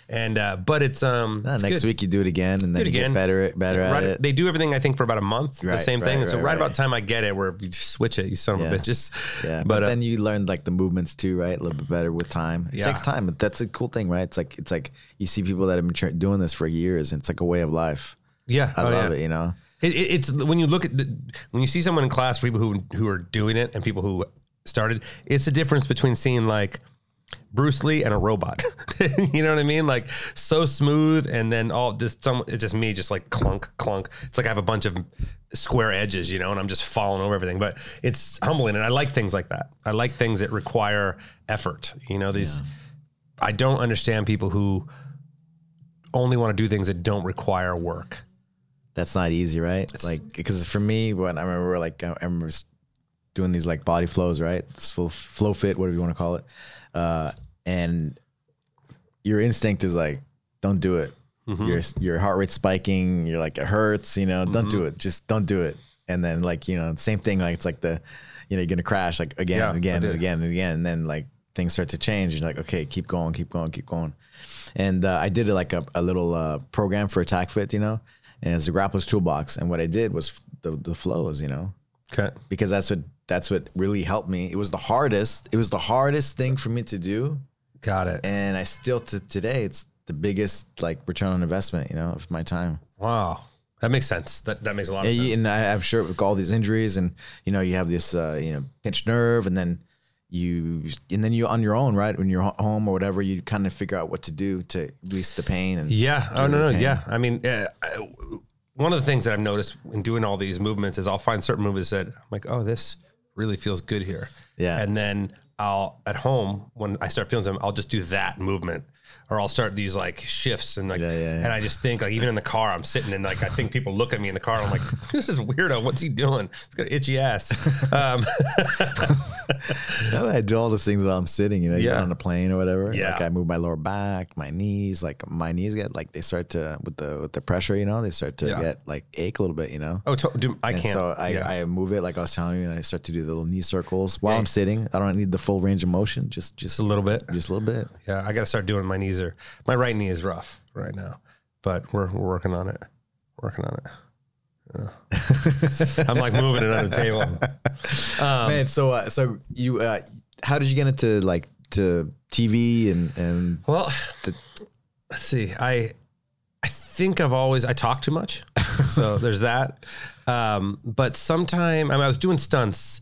And uh, but it's um Uh, it's next good. week you do it again, and then it you again. get better, better at it. They do everything I think for about a month, the Right, same thing. right, and so right, right, right. about time I get it, where you switch it, you son Yeah. of a bitch. Just Yeah, but, but, uh, then you learn like the movements too, right? A little bit better with time. It Yeah. takes time, but that's a cool thing, right? It's like it's like you see people that have been doing this for years, and it's like a way of life. yeah, I oh, love yeah. it, you know. It, it, it's when you look at the, when you see someone in class, people who who are doing it and people who started. It's the difference between seeing like Bruce Lee and a robot. you know what I mean? Like so smooth, and then all this some it's just me, just like clunk clunk. It's like I have a bunch of square edges, you know, and I'm just falling over everything. But it's humbling, and I like things like that. I like things that require effort. You know, these. I don't understand people who only want to do things that don't require work. That's not easy, right? like because for me, when I remember like I remember doing these like body flows, right? This full flow fit, whatever you want to call it, uh, and your instinct is like, don't do it. Your your heart rate spiking. You're like it hurts. You know, don't do it. Just don't do it. And then like you know, same thing. Like it's like the, you know, you're gonna crash like again Yeah, and again and again and again, and then like things start to change. You're like, okay, keep going, keep going, keep going. And uh, I did like a, a little uh, program for Attack Fit, you know, and it's a grappler's toolbox. And what I did was the the flows, you know, Okay. because that's what that's what really helped me. It was the hardest. It was the hardest thing for me to do, Got it. and I still to today it's the biggest like return on investment, you know, of my time. Wow. That makes sense. That that makes a lot of you- sense. and I, I'm sure with all these injuries, and you know, you have this, uh, you know, pinched nerve, and then you, and then you on your own, right? When you're home or whatever, you kind of figure out what to do to release the pain. And yeah. Oh no, no. pain. Yeah. I mean, uh, I- one of the things that I've noticed in doing all these movements is I'll find certain movements that I'm like, oh, this really feels good here. Yeah. And then I'll at home when I start feeling something, I'll just do that movement. Or I'll start these like shifts and like, Yeah, yeah, yeah. and I just think like even in the car, I'm sitting and like I think people look at me in the car. I'm like, this is weirdo. What's he doing? He's got an itchy ass. Um, I do all those things while I'm sitting, you know, Yeah. on a plane or whatever. Yeah. Like I move my lower back, my knees, like my knees get like they start to with the with the pressure, you know, they start to get like ache a little bit, you know. oh, to, dude, I And can't. so I. I move it like I was telling you, and I start to do the little knee circles while. I'm sitting. I don't need the full range of motion, just just a little bit. just a little bit. Yeah, I got to start doing my knees are my right knee is rough right now, but we're we're working on it. Working on it. Yeah. I'm like moving it on the table. Um, Man, so uh, so you uh, how did you get into like to TV and and Well, let's see. I I think I've always I talk too much, so there's that. Um, but sometime I, mean, I was doing stunts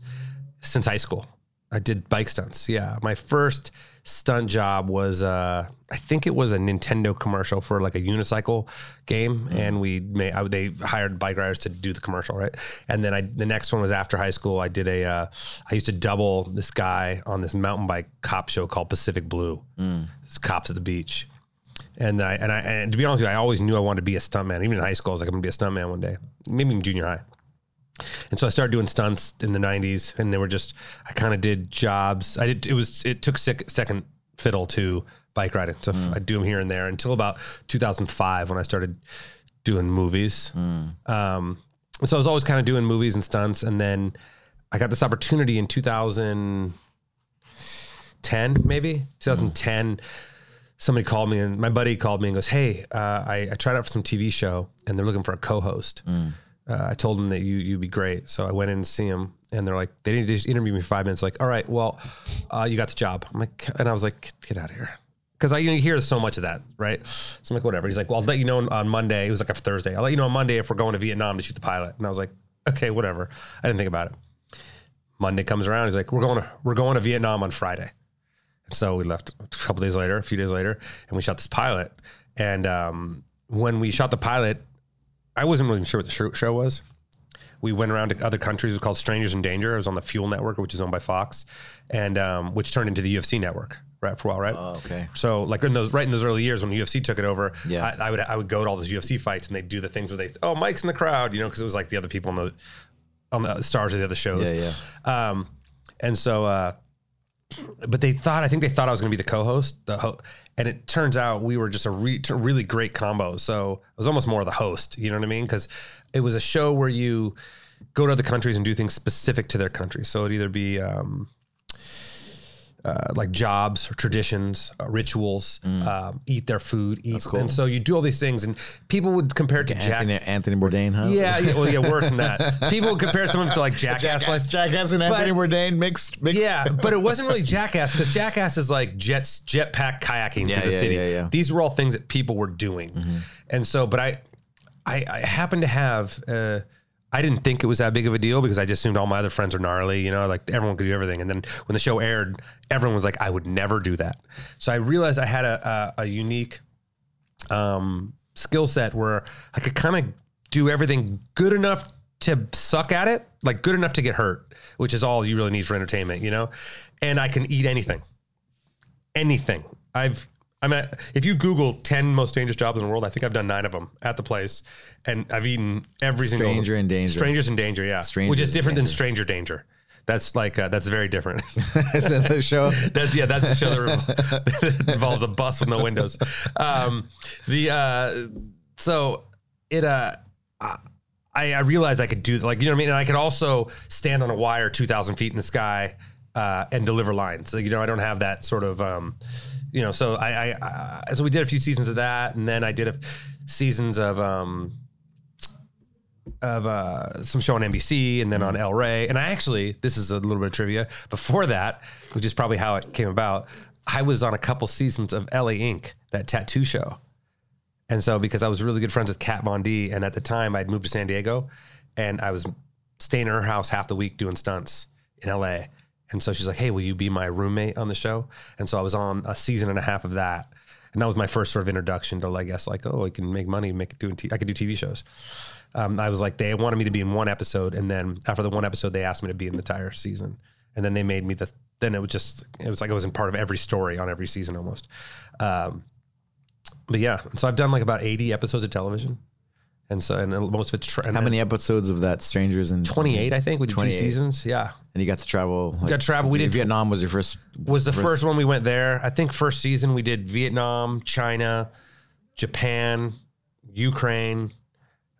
since high school. I did bike stunts. Yeah, my first stunt job was uh, I think it was a Nintendo commercial for like a unicycle game, and we made I, they hired bike riders to do the commercial, right? And then I the next one was after high school. I did a uh, I used to double this guy on this mountain bike cop show called Pacific Blue. It's cops at the beach. And I and I and to be honest with you, I always knew I wanted to be a stuntman. Even in high school, I was like, I'm gonna be a stuntman one day. Maybe in junior high. And so I started doing stunts in the '90s, and they were just I kind of did jobs. I did it was it took sec, second fiddle to bike riding, so I do them here and there until about 2005 when I started doing movies. Um, so I was always kind of doing movies and stunts, and then I got this opportunity in 2010, maybe 2010 somebody called me and my buddy called me and goes, Hey, uh, I, I tried out for some TV show and they're looking for a co-host. Uh, I told them that you, you'd be great. So I went in to see him and they're like, they didn't just interview me for five minutes. Like, all right, well, uh, you got the job. I'm like, and I was like, get out of here. Cause I you, you hear so much of that, right? So I'm like, whatever. He's like, well, I'll let you know on- on Monday. It was like a Thursday. I'll let you know on Monday if we're going to Vietnam to shoot the pilot. And I was like, okay, whatever. I didn't think about it. Monday comes around. He's like, we're going to, we're going to Vietnam on Friday. And so we left a couple days later, a few days later, and we shot this pilot. And um, when we shot the pilot, I wasn't really sure what the show, was. We went around to other countries. It was called Strangers in Danger. It was on the Fuel Network, which is owned by Fox, and um, which turned into the UFC network right for a while, right? Oh, okay. So like in those right in those early years when the UFC took it over, Yeah. I, I would I would go to all those UFC fights and they'd do the things where they oh Mike's in the crowd, you know, because it was like the other people on the on the stars of the other shows. Yeah, yeah. Um, and so, uh, but they thought I think they thought I was going to be the co-host, the ho- and it turns out we were just a re- really great combo. So it was almost more of the host, you know what I mean? Because it was a show where you go to other countries and do things specific to their country. So it'd either be um, uh, like jobs or traditions, uh, rituals, um, eat their food, eat. cool. And so you do all these things, and people would compare it to Jack. Anthony, Anthony Bourdain, huh? Yeah, yeah, well, yeah, worse than that. People would compare some of it to like Jackass. like, Jackass, Jackass and Anthony Bourdain mixed. mixed. yeah, but it wasn't really Jackass because Jackass is like jets, jetpack kayaking Yeah, through the yeah, city. yeah. These were all things that people were doing, and so, but I, I, I happen to have. Uh, I didn't think it was that big of a deal because I just assumed all my other friends are gnarly, you know, like everyone could do everything. And then when the show aired, everyone was like, I would never do that. So I realized I had a, a, a unique um, skill set where I could kind of do everything good enough to suck at it, like good enough to get hurt, which is all you really need for entertainment, you know? And I can eat anything. Anything. I've I'm at if you Google 10 most dangerous jobs in the world, I think I've done nine of them at the place. And I've eaten every single Stranger in danger. Strangers in danger, yeah. Strangers which is different than stranger danger. That's like uh, that's very different. Is that the show? That's yeah, that's a show that involves a bus with no windows. Um, the uh, so it uh, I I realized I could do like you know what I mean, and I could also stand on a wire two thousand feet in the sky uh, and deliver lines. So you know I don't have that sort of um, you know. So I, I, I so we did a few seasons of that, and then I did a seasons of um of uh, some show on NBC and then on El Rey. And I actually, this is a little bit of trivia. Before that, which is probably how it came about, I was on a couple seasons of LA Ink., that tattoo show. And so, because I was really good friends with Kat Von D, and at the time I'd moved to San Diego, and I was staying in her house half the week doing stunts in LA. And so she's like, "Hey, will you be my roommate on the show?" And so I was on a season and a half of that, and that was my first sort of introduction to, I guess, like, oh, I can make money, make doing, t- I could do TV shows. Um, I was like, they wanted me to be in one episode, and then after the one episode, they asked me to be in the entire season, and then they made me the. Then it was just, it was like I was in part of every story on every season almost. Um, but yeah, so I've done like about eighty episodes of television, and so and most of it's tra- How many episodes of that Strangers in Twenty eight, I think. We did two 28. seasons. Yeah, And you got to travel. Like, got to travel. We did- Vietnam was your first. was the first one we went there. I think first season we did Vietnam, China, Japan, Ukraine,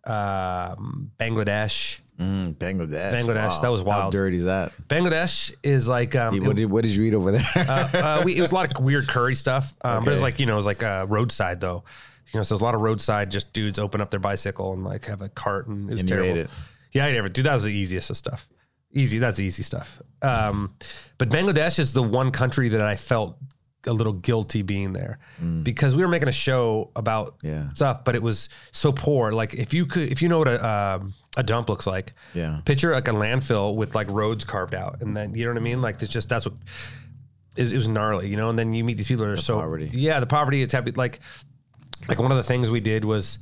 um, Bangladesh. Mm, Bangladesh. Bangladesh, that was wild. How wild. dirty is that? Bangladesh is like um, What did, what did you eat over there? uh, uh, we, it was a lot of weird curry stuff, um, but it was Okay. like you know, it was like uh, roadside though. You know, so there's a lot of roadside, just dudes open up their bicycle and like have a cart, and it was And terrible. it. Yeah, I it. Dude, that was the easiest of stuff. Easy, that's the easy stuff. Um, but Bangladesh is the one country that I felt a little guilty being there because we were making a show about Yeah. stuff, but it was so poor. Like if you could, if you know what a um, a dump looks like, Yeah. picture like a landfill with like roads carved out, and then you know what I mean. Like it's just that's what it, it was gnarly, you know. And then you meet these people that are so poverty. yeah, the poverty. It's happy. Like like one of the things we did was,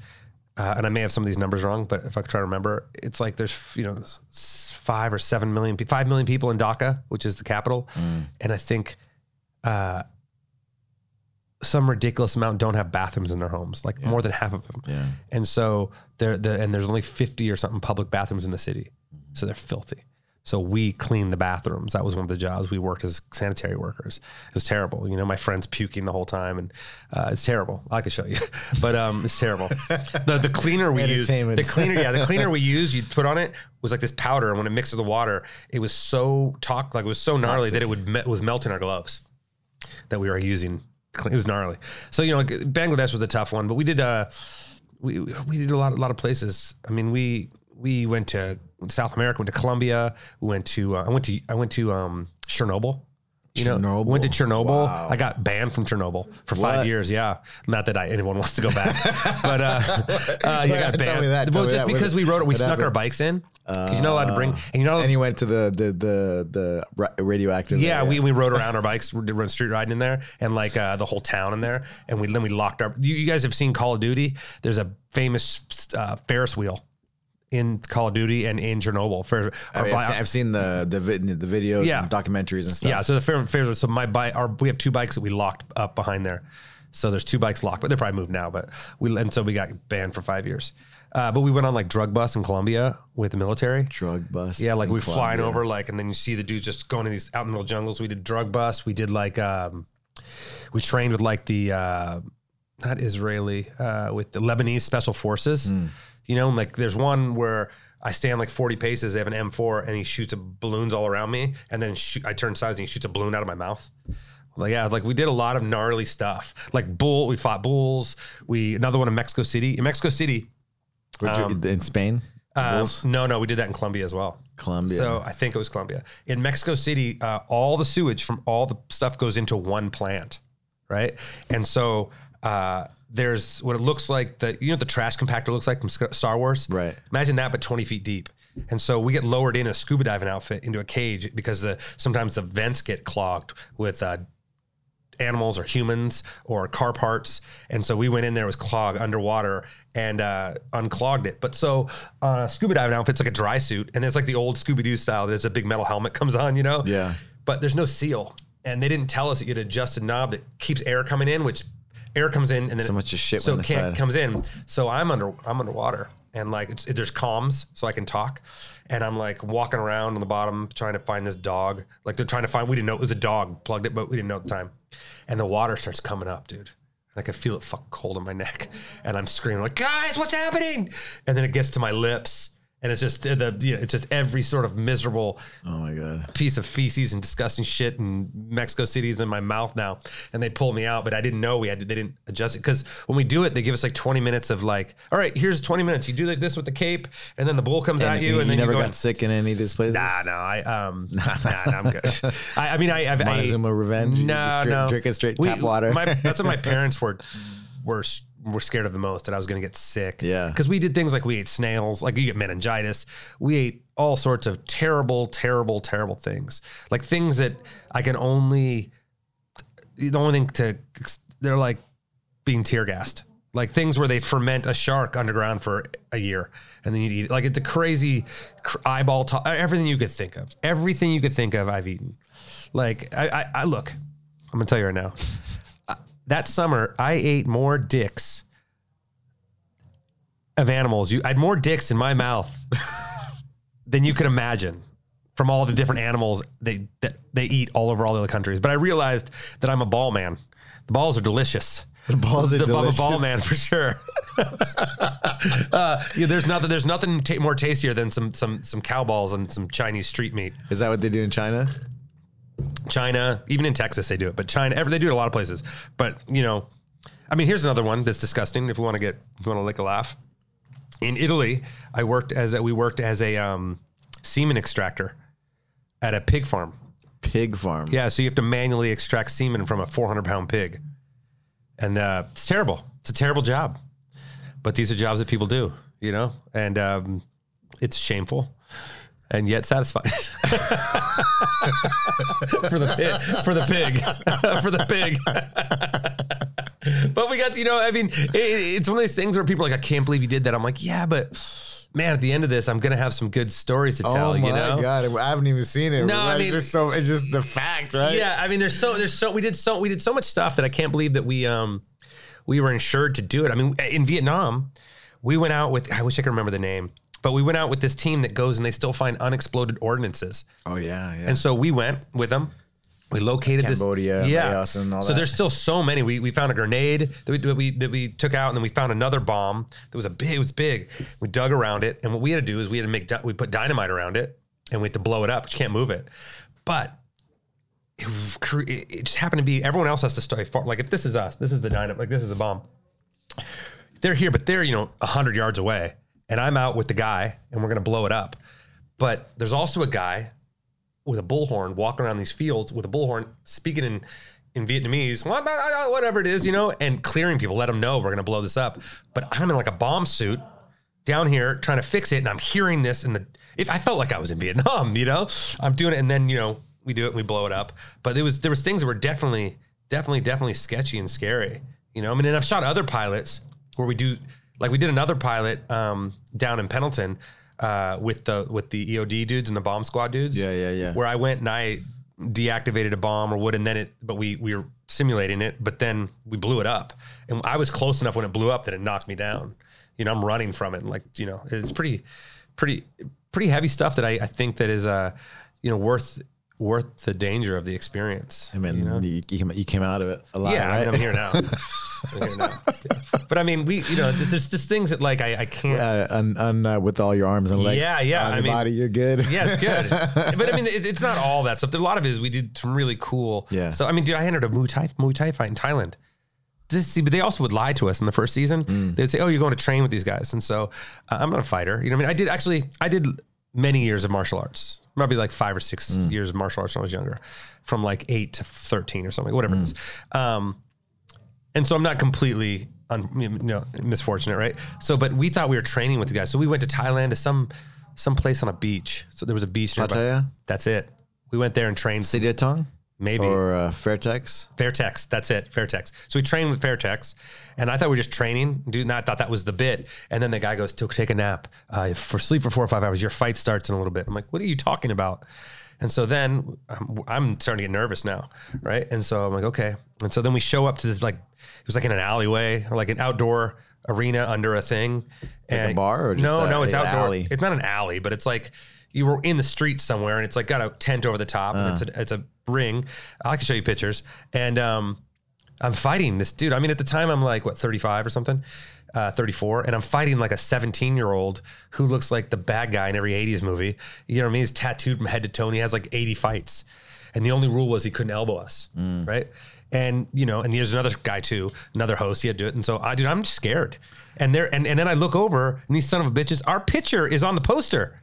uh, and I may have some of these numbers wrong, but if I try to remember, it's like there's you know five or seven million, five million people in Dhaka, which is the capital, Mm. and I think. Uh, some ridiculous amount don't have bathrooms in their homes, like more than half of them. Yeah. And so there, the, and there's only 50 or something public bathrooms in the city. So they're filthy. So we cleaned the bathrooms. That was one of the jobs we worked as sanitary workers. It was terrible. You know, my friends puking the whole time, and uh, it's terrible. I could show you, but um, it's terrible. The the cleaner we used, the cleaner, yeah, the cleaner we used, you put on it was like this powder, and when it mixed with the water, it was so talk like it was so gnarly that it would me- was melting our gloves that we were using. It was gnarly. So you know, like, Bangladesh was a tough one, but we did uh we we did a lot a lot of places. I mean, we we went to South America, went to Colombia, we went to uh, I went to I went to um Chernobyl. You know, Chernobyl? went to Chernobyl. Wow. I got banned from Chernobyl for five What? years. Yeah, not that I, anyone wants to go back, but uh, uh, you got Tell banned. me that, tell well, me just that. because we rode it, we what snuck our happened? bikes in. 'Cause you're not allowed to bring, and you're not. And he went to the the the the ra- radioactive. yeah, area. we, we rode around our bikes, we did run street riding in there, and like uh, the whole town in there, and we then we locked our. You, you guys have seen Call of Duty? There's a famous uh, Ferris wheel in Call of Duty and in Chernobyl. I our mean, I've, seen, I've seen the the vid, the videos, Yeah. and documentaries and stuff. Yeah, so the fair, fair so my bike, our we have two bikes that we locked up behind there. So there's two bikes locked, but they're probably moved now. But we and so we got banned for five years. Uh, but we went on like drug bus in Colombia with the military. drug bus. Yeah, like in we flying over, like, and then you see the dudes just going to these out in the middle jungles. We did drug bus. We did like, um, we trained with like the uh, not Israeli, uh, with the Lebanese special forces. Hmm. You know, like there's one where I stand like 40 paces. They have an M4, and he shoots a balloons all around me, and then shoot, I turn sides, and he shoots a balloon out of my mouth. Like yeah, like we did a lot of gnarly stuff. Like bull, we fought bulls. We another one in Mexico City. In Mexico City, Would you- in Spain. Um, Bulls? no, no, we did that in Colombia as well. Colombia. So I think it was Colombia. In Mexico City, uh, all the sewage from all the stuff goes into one plant, right? And so uh, there's what it looks like the you know what the trash compactor looks like from Star Wars, Right. Imagine that, but 20 feet deep. And so we get lowered in a scuba diving outfit into a cage because the, sometimes the vents get clogged with uh, animals or humans or car parts. And so we went in there, it was clogged underwater and uh, unclogged it. But so uh, scuba diving outfit's like a dry suit and it's like the old Scooby Doo style. There's a big metal helmet comes on, you know? Yeah. But there's no seal. And they didn't tell us that you had to adjust a knob that keeps air coming in, which air comes in and then So much of shit so can't comes in. So I'm under I'm underwater and like it's, there's comms so I can talk. And I'm like walking around on the bottom trying to find this dog. Like they're trying to find we didn't know it was a dog, plugged it, but we didn't know at the time. And the water starts coming up, dude. And I can feel it fuck cold in my neck. And I'm screaming like, guys, what's happening? And then it gets to my lips. And it's just the you know, it's just every sort of miserable oh my god. piece of feces and disgusting shit and Mexico City is in my mouth now. And they pulled me out, but I didn't know we had to, they didn't adjust it. Cause when we do it, they give us like 20 minutes of like, all right, here's 20 minutes. You do like this with the cape and then the bull comes at you. And, then never you go got sick in any of these places. Nah, no, I um, nah, nah, I'm good. I, I mean, I, I've I, Montezuma revenge. You No, just drink, no, Drinking straight We- tap water. My, that's what my parents were were were scared of the most that I was going to get sick. Yeah. because we did things like we ate snails, like you get meningitis. We ate all sorts of terrible, terrible, terrible things, like things that I can only the only thing to they're like being tear gassed. Like things where they ferment a shark underground for a year and then you eat it. Like it's a crazy eyeball, to- everything you could think of. Everything you could think of, I've eaten. Like I, I, I look, I'm gonna tell you right now. That summer, I ate more dicks of animals. You, I had more dicks in my mouth than you could imagine from all the different animals they that they eat all over all the other countries. But I realized that I'm a ball man. The balls are delicious. the balls are The I'm a ball man for sure. uh, yeah, there's nothing. There's nothing ta- more tastier than some some some cow balls and some Chinese street meat. Is that what they do in China? China, even in Texas, they do it. But China, they do it a lot of places. But you know, I mean, here's another one that's disgusting. If we want to get, if you want to lick a laugh, in Italy, I worked as a, we worked as a um, semen extractor at a pig farm. Pig farm. Yeah, so you have to manually extract semen from a 400 pound pig, and uh, it's terrible. It's a terrible job, but these are jobs that people do, you know, and um, it's shameful. And yet satisfying for the pig, for the pig, for the pig. but we got, you know, I mean, it, it's one of these things where people are like, I can't believe you did that. I'm like, yeah, but man, at the end of this, I'm gonna have some good stories to tell. Oh my you know, god! I haven't even seen it. No, I it's mean- just so. It's just the fact, right? Yeah, I mean, there's so there's so we did so we did so much stuff that I can't believe that we um we were insured to do it. I mean, in Vietnam, we went out with I wish I could remember the name, but we went out with this team that goes and they still find unexploded ordinances, Oh yeah. Yeah. and so we went with them. We located Cambodia, this, yeah. Laos, and all so that. there's still so many. We, we found a grenade that we, that we that we took out, and then we found another bomb that was a big. It was big. We dug around it, and what we had to do is we had to make di- we put dynamite around it, and we had to blow it up. But you can't move it. But it, it it just happened to be everyone else has to stay far. Like if this is us, this is the dynamite. Like this is a bomb. They're here, but they're you know hundred yards away, and I'm out with the guy, and we're gonna blow it up. But there's also a guy with a bullhorn walking around these fields with a bullhorn speaking in in Vietnamese, whatever it is, you know, and clearing people, let them know we're gonna blow this up. But I'm in like a bomb suit. down here trying to fix it, and I'm hearing this, and the if I felt like I was in Vietnam, you know, I'm doing it, and then you know we do it, and we blow it up. But it was there was things that were definitely, definitely, definitely sketchy and scary. You know, I mean, and I've shot other pilots where we do like we did another pilot um, down in Pendleton uh, with the with the EOD dudes and the bomb squad dudes. Yeah, yeah, yeah. Where I went and I deactivated a bomb or would, and then it, but we we were simulating it, but then we blew it up, and I was close enough when it blew up that it knocked me down. You know, I'm running from it, and like you know, it's pretty, pretty, pretty heavy stuff that I, I think that is uh, you know, worth worth the danger of the experience. I mean, you know? you, you, came, you came out of it alive, yeah, right? I'm here now. I'm here now. But I mean, we, you know, there's just things that like I, I can't. uh, un, un, uh, with all your arms and legs. Yeah, yeah, I mean- body, you're good. Yeah, it's good. but I mean, it, it's not all that stuff. There, a lot of it is we did some really cool. Yeah. So I mean, dude, I entered a Muay Thai Muay Thai fight in Thailand. This, see, but they also would lie to us in the first season. Mm. They'd say, "Oh, you're going to train with these guys," and so uh, I'm not a fighter. You know, what I mean, I did actually, I did many years of martial arts. Probably like five or six Mm. years of martial arts when I was younger, from like eight to thirteen or something, whatever it is. Mm. Um, and so I'm not completely un, you know misfortunate, right? So, but we thought we were training with the guys, so we went to Thailand to some some place on a beach. So there was a beach nearby. Pattaya, That's it. We went there and trained. City of Tong, Maybe or uh, Fairtex. Fairtex. That's it. Fairtex. So we trained with Fairtex, and I thought we were just training. Dude, and I thought that was the bit. And then the guy goes, "To take a nap, uh, for sleep for four or five hours. Your fight starts in a little bit." I'm like, "What are you talking about?" And so then um, I'm starting to get nervous now, right? And so I'm like, "Okay." And so then we show up to this like it was like in an alleyway or like an outdoor arena under a thing. like a And- bar or just no, a- no, it's an outdoor. alley? It's not an alley, but it's like you were in the street somewhere, and it's like got a tent over the top, and it's Uh. a it's a ring. I can show you pictures, and um, I'm fighting this dude. I mean, at the time, I'm like what 35 or something, uh, 34, and I'm fighting like a 17 year old who looks like the bad guy in every 80s movie. You know what I mean? He's tattooed from head to toe. and He has like 80 fights, and the only rule was he couldn't elbow us, right? And you know, and there's another guy too, another host. He had to do it, and so I, dude, I'm just scared. And there, and, and then I look over, and these son of a bitches, our picture is on the poster.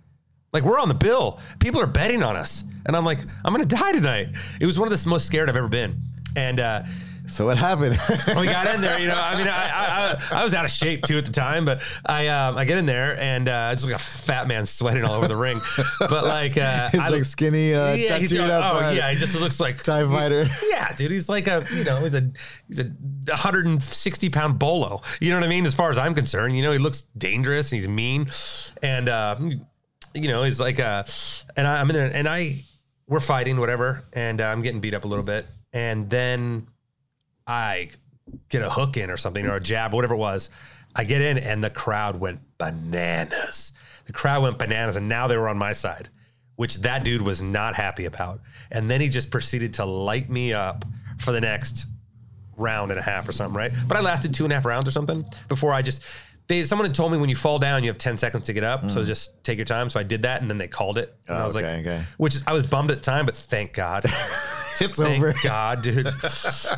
Like we're on the bill. People are betting on us. And I'm like, I'm gonna die tonight. It was one of the most scared I've ever been. And uh So what happened? we got in there, you know. I mean, I, I, I, was out of shape too at the time, but I um, I get in there and uh, just like a fat man sweating all over the ring. But like, uh, He's I, like skinny, uh, yeah, tattooed up. oh uh, yeah, he just looks like Thai fighter. yeah, dude, he's like a you know he's a he's a 160 pound bolo. You know what I mean? As far as I'm concerned, you know he looks dangerous and he's mean, and uh, you know he's like a and I, I'm in there and I we're fighting whatever, and uh, I'm getting beat up a little bit, and then I get a hook in or something or a jab, whatever it was. I get in and the crowd went bananas. The crowd went bananas and now they were on my side, which that dude was not happy about. And then he just proceeded to light me up for the next round and a half or something, right? But I lasted two and a half rounds or something before I just they someone had told me when you fall down you have 10 seconds to get up. So just take your time. So i did that and then they called it. And i was okay, like okay. which is i was bummed at the time but thank god. It's thank over. god dude.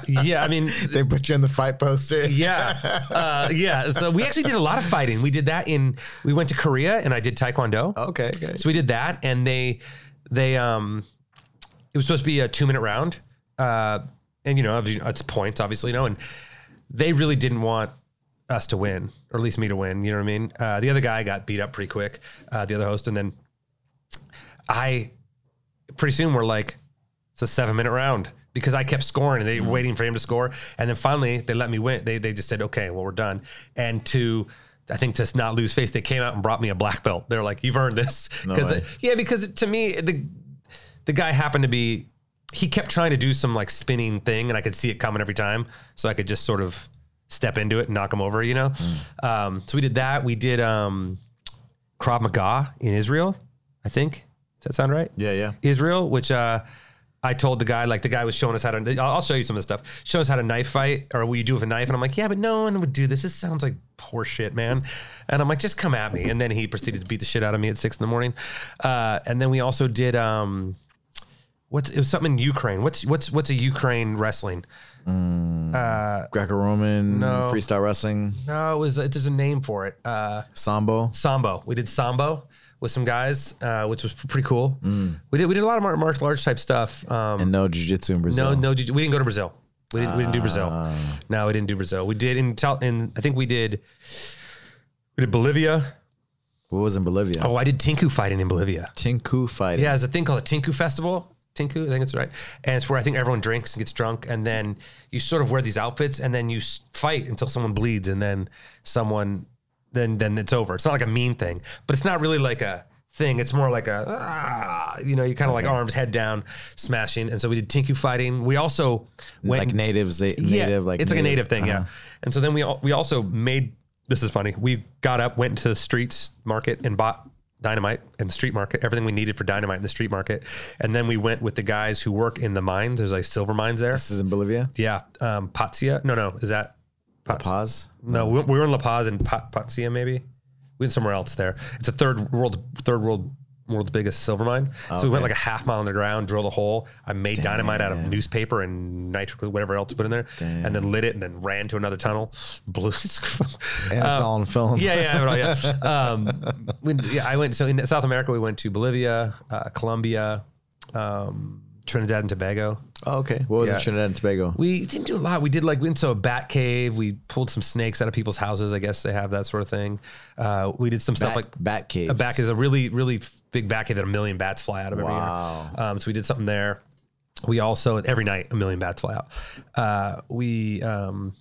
Yeah i mean They put you in the fight poster. yeah. Uh, yeah. So we actually did a lot of fighting. We did that in we went to korea and i did taekwondo. Okay, okay. so we did that and they they um it was supposed to be a two minute round. Uh and you know it's points obviously you know and they really didn't want us to win or at least me to win you know what i mean uh the other guy got beat up pretty quick uh the other host and then i pretty soon we're like it's a seven minute round because I kept scoring and they were waiting for him to score. And then finally they let me win. They, they just said, okay, well, we're done. And to, I think to not lose face, they came out and brought me a black belt. They're like, you've earned this. Because way. yeah, because to me, the, the guy happened to be, he kept trying to do some like spinning thing and I could see it coming every time. So I could just sort of step into it and knock them over, you know? Um, so we did that. We did, um, Krav Maga in Israel, I think. Does that sound right? Yeah, yeah. Israel, which uh, I told the guy, like the guy was showing us how to. I'll I'll show you some of the stuff. Show us how to knife fight, or what you do with a knife. And I'm like, yeah, but no one would do this. This sounds like poor shit, man. And I'm like, just come at me. And then he proceeded to beat the shit out of me at six in the morning. Uh, and then we also did. Um, What's it was something in Ukraine? What's what's what's a Ukraine wrestling? Greco-Roman No. freestyle wrestling, No, it was it, there's a name for it. Uh, sambo. Sambo. We did Sambo with some guys, uh, which was pretty cool. We did we did a lot of mar- martial arts large type stuff. Um, and no jiu-jitsu in Brazil. no, no, jiu- we didn't go to Brazil. We didn't, we didn't do Brazil. No, we didn't do Brazil. We did in, in I think we did we did Bolivia, What was in Bolivia? Oh, I did Tinku fighting in Bolivia. Tinku fighting. Yeah, there's a thing called a Tinku Festival. Tinku, I think it's right. And it's where I think everyone drinks and gets drunk, and then you sort of wear these outfits, and then you fight until someone bleeds, and then someone, then then it's over. It's not like a mean thing, but it's not really like a thing. It's more like a, ah, you know, you kind of like arms head down, smashing. And so we did Tinku fighting. We also went Like natives, yeah, native, like it's like a native thing, yeah. uh-huh. And so then we we also made this is funny. We got up, went into the streets market, and bought dynamite in the street market, everything we needed for dynamite in the street market, and then we went with the guys who work in the mines. There's like silver mines there. This is in Bolivia. Yeah, um, Potosí. No, no, is that Paz? Pause. No, we, we were in La Paz and Pa- Potosí maybe. We went somewhere else there. It's a third world, third world, world's biggest silver mine. So we went like a half mile underground, drilled a hole. I made dynamite out of newspaper and nitric, whatever else to put in there, and then lit it and then ran to another tunnel. Blew. And it's all on film. Yeah, yeah, yeah. Um, when, yeah, I went. So in South America, we went to Bolivia, uh, Colombia, um, Trinidad and Tobago. Oh, okay. What was Yeah. in Trinidad and Tobago? We didn't do a lot. We did like we went to a bat cave. We pulled some snakes out of people's houses. I guess they have that sort of thing. Uh, we did some stuff like bat cave. a bat is a really really big bat cave that a million bats fly out of every Wow. year. Um, so we did something there. We also every night a million bats fly out. Uh, we um,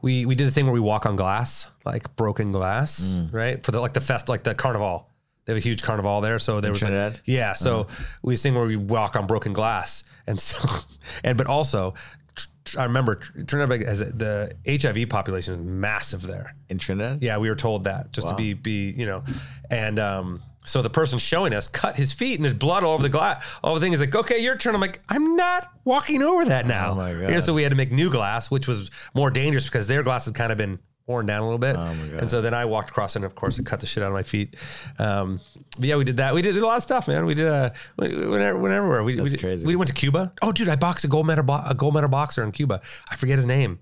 we we did a thing where we walk on glass, like broken glass, Mm. right? For the like the fest, like the carnival. They have a huge carnival there, so there was like- Trinidad? yeah. So Uh-huh. we sing where we walk on broken glass, and so and but also. tr- tr- I remember Tr- Trinidad has the HIV population is massive there. in Trinidad. Yeah, we were told that just to be be you know, and um, so the person showing us cut his feet and there's blood all over the glass. All the thing is like, okay, your turn. I'm like, I'm not walking over that now. Oh my You know, so we had to make new glass, which was more dangerous because their glass had kind of been worn down a little bit. Oh my God. And so then I walked across and of course it cut the shit out of my feet. Um, but yeah, we did that. We did a lot of stuff, man. We did uh, we, we went everywhere. whenever we, we, did- crazy. we went to Cuba. Oh, dude, I boxed a gold medal bo- a gold medal boxer in Cuba. I forget his name,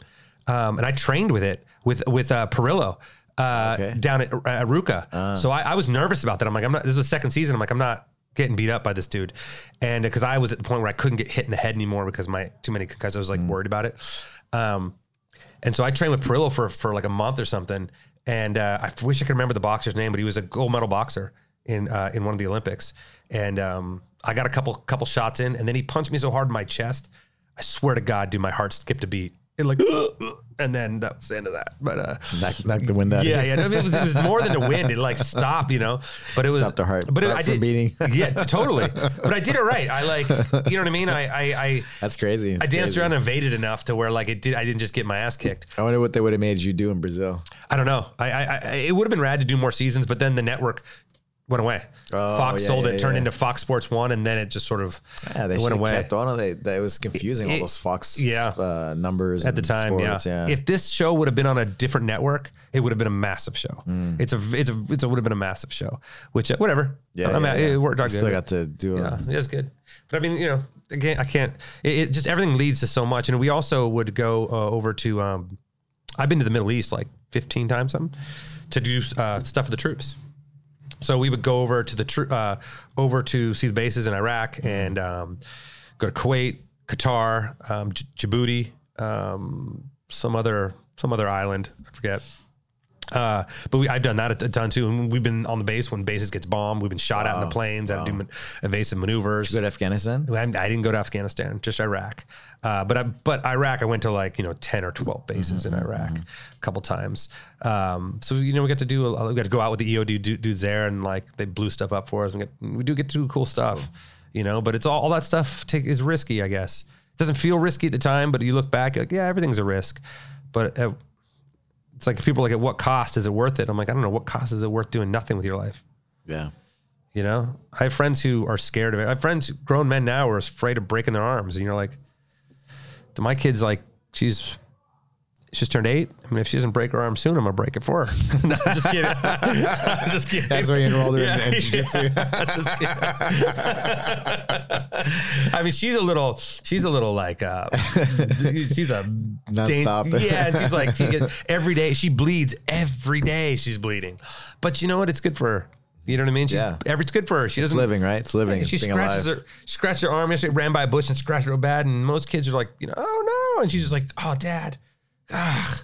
um, and I trained with it with with uh, Perillo. Uh, Okay. down at, at Ruka. So I, I was nervous about that. I'm like, I'm not, this is the second season. I'm like, I'm not getting beat up by this dude. And because I was at the point where I couldn't get hit in the head anymore because my too many concussions, I was like worried about it. Um, and so I trained with Perillo for, for like a month or something. And uh, I wish I could remember the boxer's name, but he was a gold medal boxer in, uh, in one of the Olympics. And um, I got a couple, couple shots in and then he punched me so hard in my chest. I swear to God, dude, my heart skipped a beat. It like, and then that was the end of that. But uh, Knock, knock the wind out. yeah, yeah. no, It was, it was more than the wind. It like stopped, you know. But it was Stopped the heart- But it, I from did, beating. yeah, totally. But I did it right. I like, you know what I mean. I I I, That's crazy. I danced crazy. around and evaded enough to where like it did. I didn't just get my ass kicked. I wonder what they would have made you do in Brazil. I don't know. I, I, I it would have been rad to do more seasons, but then the network went away. Oh, Fox yeah, sold yeah, it, turned yeah. into Fox Sports One, and then it just sort of Yeah, they it went away. kept on. They, that was confusing. all those Fox yeah. uh, numbers at the time. Sports, yeah. If this show would have been on a different network, it would have been a massive show. It's a it's a it's a would have been a massive show. Which uh, whatever. yeah, I mean, yeah, yeah. it worked out good. Still got to do. Yeah, it. it is good. But I mean, you know, again, I can't. It, it just everything leads to so much, and we also would go uh, over to. Um, I've been to the Middle East like 15 times, something, to do uh, stuff for the troops. So we would go over to the tr- uh, over to see the bases in Iraq and um, go to Kuwait, Qatar, um, J- Djibouti, um, some other some other island. I forget. Uh, but we, I've done that a, a ton too. And we've been on the base when bases gets bombed. We've been shot out in the planes. Had to do man- evasive maneuvers. Go to Afghanistan. I, I didn't go to Afghanistan, just Iraq. Uh, but I, but Iraq, I went to like you know ten or twelve bases in Iraq, a couple times. Um, so you know we got to do a, we got to go out with the EOD dudes there, and like they blew stuff up for us. And get, we do get to do cool stuff, you know. But it's all all that stuff take, is risky, I guess. It doesn't feel risky at the time, but you look back, like yeah, everything's a risk. But uh, it's like people are like, at what cost is it worth it? I'm like, I don't know, what cost is it worth doing nothing with your life? Yeah. You know, I have friends who are scared of it. I have friends, grown men now, who are afraid of breaking their arms. And you're like, to my kids, like, she's she's turned eight. I mean, if she doesn't break her arm soon, I'm gonna break it for her. no, I'm just kidding. I'm just kidding. That's why you enrolled her in- in Yeah, jiu-jitsu. yeah, just kidding. I mean, she's a little, she's a little like, uh, she's a Non-stop. yeah, and she's like, she gets, every day she bleeds. Every day she's bleeding. But you know what? It's good for her. You know what I mean? She's, Yeah. every, it's good for her. She It's doesn't living, right? It's living. she it's scratches alive. her, scratched her arm yesterday, ran by a bush and scratched it real bad. And most kids are like, you know, oh no. And she's just like, oh, dad, ah.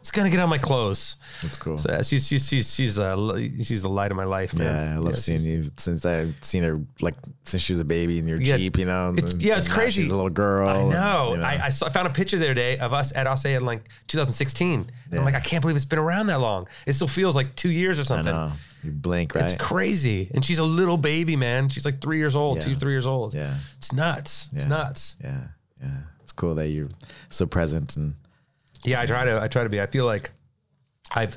it's gonna get on my clothes. That's cool. So, yeah, she's she's she's she's a she's the light of my life, man. yeah, I love seeing you since I've seen her like since she was a baby in your Yeah, Jeep, you know. it's- and yeah, it's crazy. She's a little girl. I and, know. you know. I, I, saw, I found a picture the other day of us at Ase in like 2016. And Yeah. I'm like, I can't believe it's been around that long. It still feels like two years or I something. know. You blink, right? It's crazy. And she's a little baby, man. She's like three years old, Yeah. two, three years old. Yeah. It's nuts. It's Yeah. nuts. yeah, yeah. It's cool that you're so present and Yeah, I try to. I try to be. I feel like I've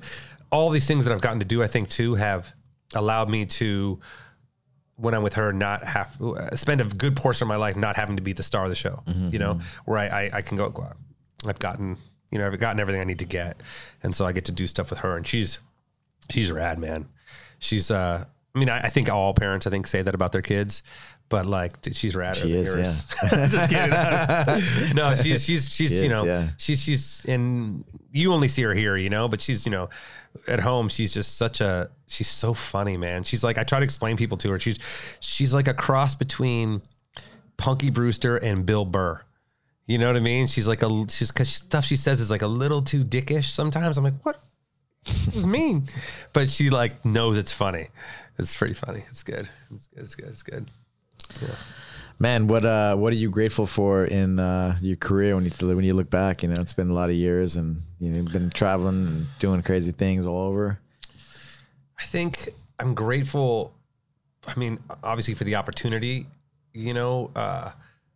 all these things that I've gotten to do. I think too have allowed me to, when I'm with her, not have spend a good portion of my life not having to be the star of the show. You know, where I, I I can go. go. I've gotten you know I've gotten everything I need to get, and so I get to do stuff with her, and she's she's rad, man. She's uh. I mean, I, I think all parents, I think, say that about their kids, but like, dude, she's rad. She is, yeah. Just kidding. no, she's she's she's She you is, know yeah. she's she's and you only see her here, you know, but she's you know at home she's just such a she's so funny, man. She's like I try to explain people to her. She's she's like a cross between Punky Brewster and Bill Burr. You know what I mean? She's like a she's cause stuff she says is like a little too dickish sometimes. I'm like, what? It was mean, but she like knows it's funny. It's pretty funny. It's good. It's good. It's good. It's good. Man, what uh, what are you grateful for in uh, your career when you when you look back? You know, it's been a lot of years, and you know, you've been traveling and doing crazy things all over. I think I'm grateful. I mean, obviously for the opportunity, you know, uh,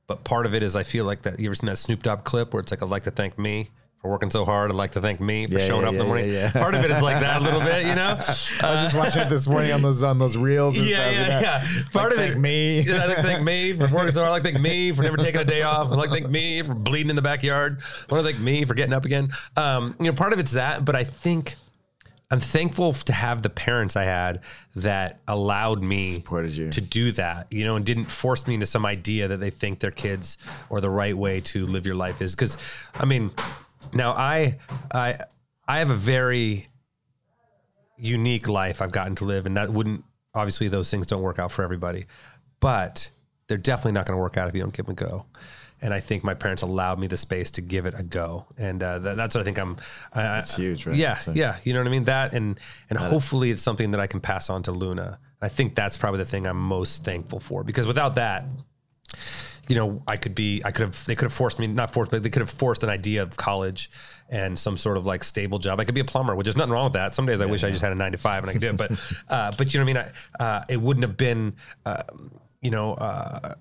but part of it is I feel like that. You ever seen that Snoop Dogg clip where it's like, I'd like to thank me for working so hard. I'd like to thank me for Yeah, showing yeah, up in the morning. yeah, yeah. Part of it is like that a little bit, you know? I was just watching it this morning on those on those reels. And yeah, stuff, yeah, yeah. Part of thank it, me. I like to thank me for working so hard. I like to thank me for never taking a day off. I like to thank me for bleeding in the backyard. I want to thank me for getting up again. Um, you know, part of it's that, but I think I'm thankful to have the parents I had that allowed me Supported you. to do that, you know, and didn't force me into some idea that they think their kids or the right way to live your life is. Because, I mean, now I, I, I have a very unique life I've gotten to live, and that wouldn't obviously those things don't work out for everybody, but they're definitely not going to work out if you don't give them a go. And I think my parents allowed me the space to give it a go, and uh, that, that's what I think I'm. That's huge, right? Yeah, So- yeah. You know what I mean? That and and hopefully it's something that I can pass on to Luna. I think that's probably the thing I'm most thankful for because without that, you know, I could be, I could have, they could have forced me, not forced, but they could have forced an idea of college and some sort of like stable job. I could be a plumber, which is nothing wrong with that. Some days I wish I just had a nine to five and I could do it, but, uh, but you know what I mean? I, uh, it wouldn't have been, uh, you know, uh,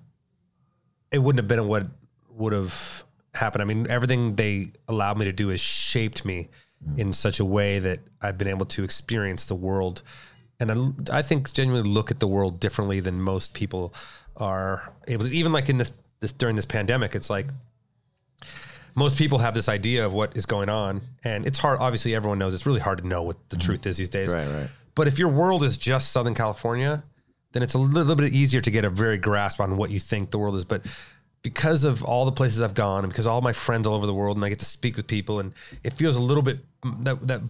it wouldn't have been what would have happened. I mean, everything they allowed me to do has shaped me in such a way that I've been able to experience the world. And I, I think genuinely look at the world differently than most people are able to. Even like in this, this during this pandemic, it's like most people have this idea of what is going on, and it's hard. Obviously, everyone knows it's really hard to know what the mm-hmm. truth is these days. Right, right. But if your world is just Southern California, then it's a little bit easier to get a very grasp on what you think the world is. But because of all the places I've gone and because all my friends all over the world and I get to speak with people and it feels a little bit mm, that that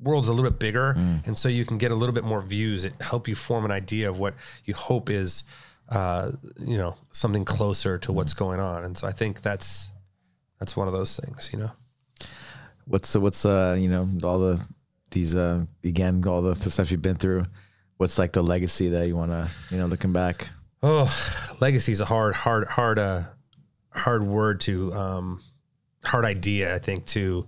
world's a little bit bigger mm. and so you can get a little bit more views it help you form an idea of what you hope is uh, you know something closer to what's going on and so I think that's that's one of those things you know What's what's uh you know all the these uh again all the stuff you've been through. What's like the legacy that you want to you know looking back? Oh, legacy is a hard, hard, hard, uh, hard word to, um, hard idea. I think to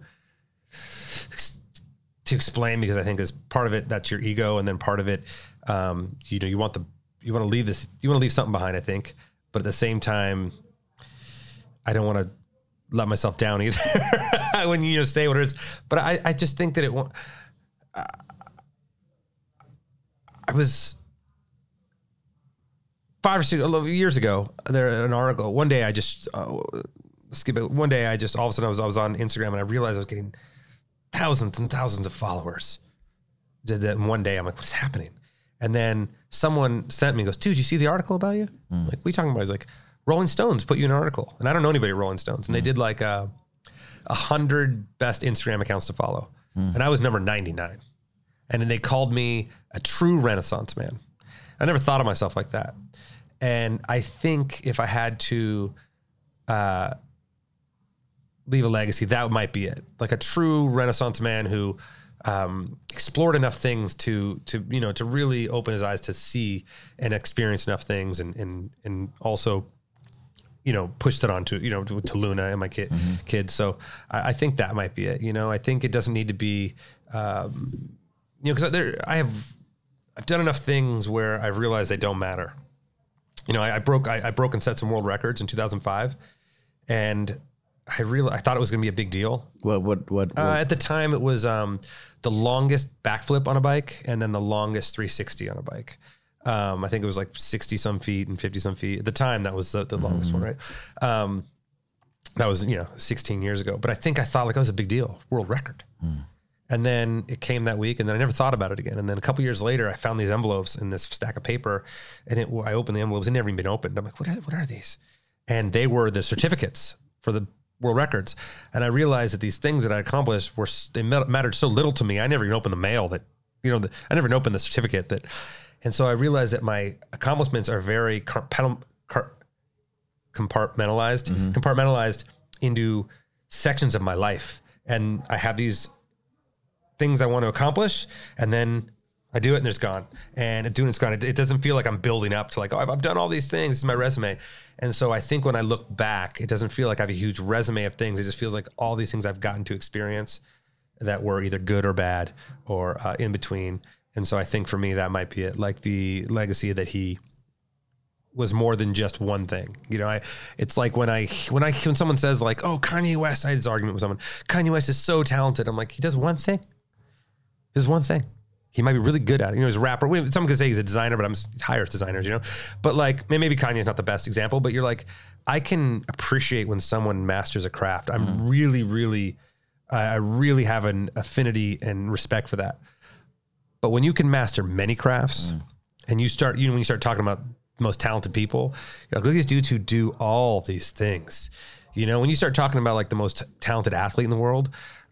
to explain because I think as part of it that's your ego, and then part of it, um, you know, you want the you want to leave this, you want to leave something behind. I think, but at the same time, I don't want to let myself down either when you know stay what it is. But I, I just think that it won't. I was five or six years ago. There an article. One day I just uh, skip it. One day I just all of a sudden I was I was on Instagram and I realized I was getting thousands and thousands of followers. Did that one day? I'm like, what's happening? And then someone sent me, goes, dude, you see the article about you? I'm hmm. like, we talking about? He's like, Rolling Stones put you in an article, and I don't know anybody at Rolling Stones, and they hmm. did like a, a hundred best Instagram accounts to follow, hmm. and I was number 99, and then they called me a true Renaissance man. I never thought of myself like that, and I think if I had to uh, leave a legacy, that might be it. Like a true Renaissance man who um, explored enough things to to you know to really open his eyes to see and experience enough things, and and and also you know pushed it on to you know to, to Luna and my kid kids. So I, I think that might be it. You know, I think it doesn't need to be. Um, you know, because there I have I've done enough things where I've realized they don't matter. You know, I, I broke I, I broke and set some world records in 2005, and I really I thought it was going to be a big deal. What what what? Uh, at the time, it was um, the longest backflip on a bike, and then the longest 360 on a bike. Um, I think it was like 60 some feet and 50 some feet. At the time, that was the, the longest one, right? Um, that was you know 16 years ago. But I think I thought like that was a big deal, world record. And then it came that week, and then I never thought about it again. And then a couple years later, I found these envelopes in this stack of paper, and it, I opened the envelopes. It never even been opened. I'm like, what are, what are these? And they were the certificates for the world records. And I realized that these things that I accomplished were they mattered so little to me. I never even opened the mail that you know. The, I never even opened the certificate that. And so I realized that my accomplishments are very compartmentalized, mm-hmm. compartmentalized into sections of my life. And I have these things I want to accomplish, and then I do it and it's gone. And doing it's gone. It, it doesn't feel like I'm building up to like, oh, I've, I've done all these things. This is my resume. And so I think when I look back, it doesn't feel like I have a huge resume of things. It just feels like all these things I've gotten to experience that were either good or bad or uh, in between. And so I think for me, that might be it. Like the legacy that he was more than just one thing. You know, I it's like when I when I when someone says like, "Oh, Kanye West," I had this argument with someone. Kanye West is so talented. I'm like, he does one thing. There's one thing. He might be really good at it. You know, he's a rapper. Someone could say he's a designer, but I'm hires designers. You know, but like may- maybe Kanye's not the best example, but you're like, I can appreciate when someone masters a craft. I'm mm. really, really, I really have an affinity and respect for that. But when you can master many crafts mm. and you start, you know, when you start talking about most talented people, you're like, look at these dudes who do all these things. You know, when you start talking about like the most talented athlete in the world,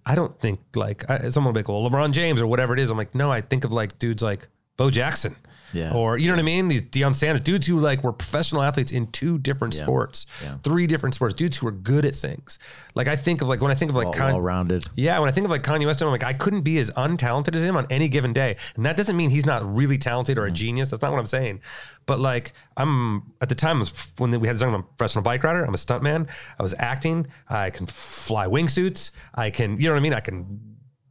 I don't think like I, someone will be like, well, LeBron James or whatever it is. I'm like, no, I think of like dudes like Bo Jackson. Yeah. Or you know what I mean? These Deion Sanders, dudes who like were professional athletes in two different sports, Yeah. three different sports, dudes who were good at things. Like I think of like when I think of like Kanye- well rounded. yeah, when I think of like Kanye West, I'm like, I couldn't be as untalented as him on any given day. And that doesn't mean he's not really talented or Mm. a genius. That's not what I'm saying. But like, I'm at the time was when we had to talk about professional bike rider, I'm a stuntman. I was acting. I can fly wingsuits. I can, you know what I mean? I can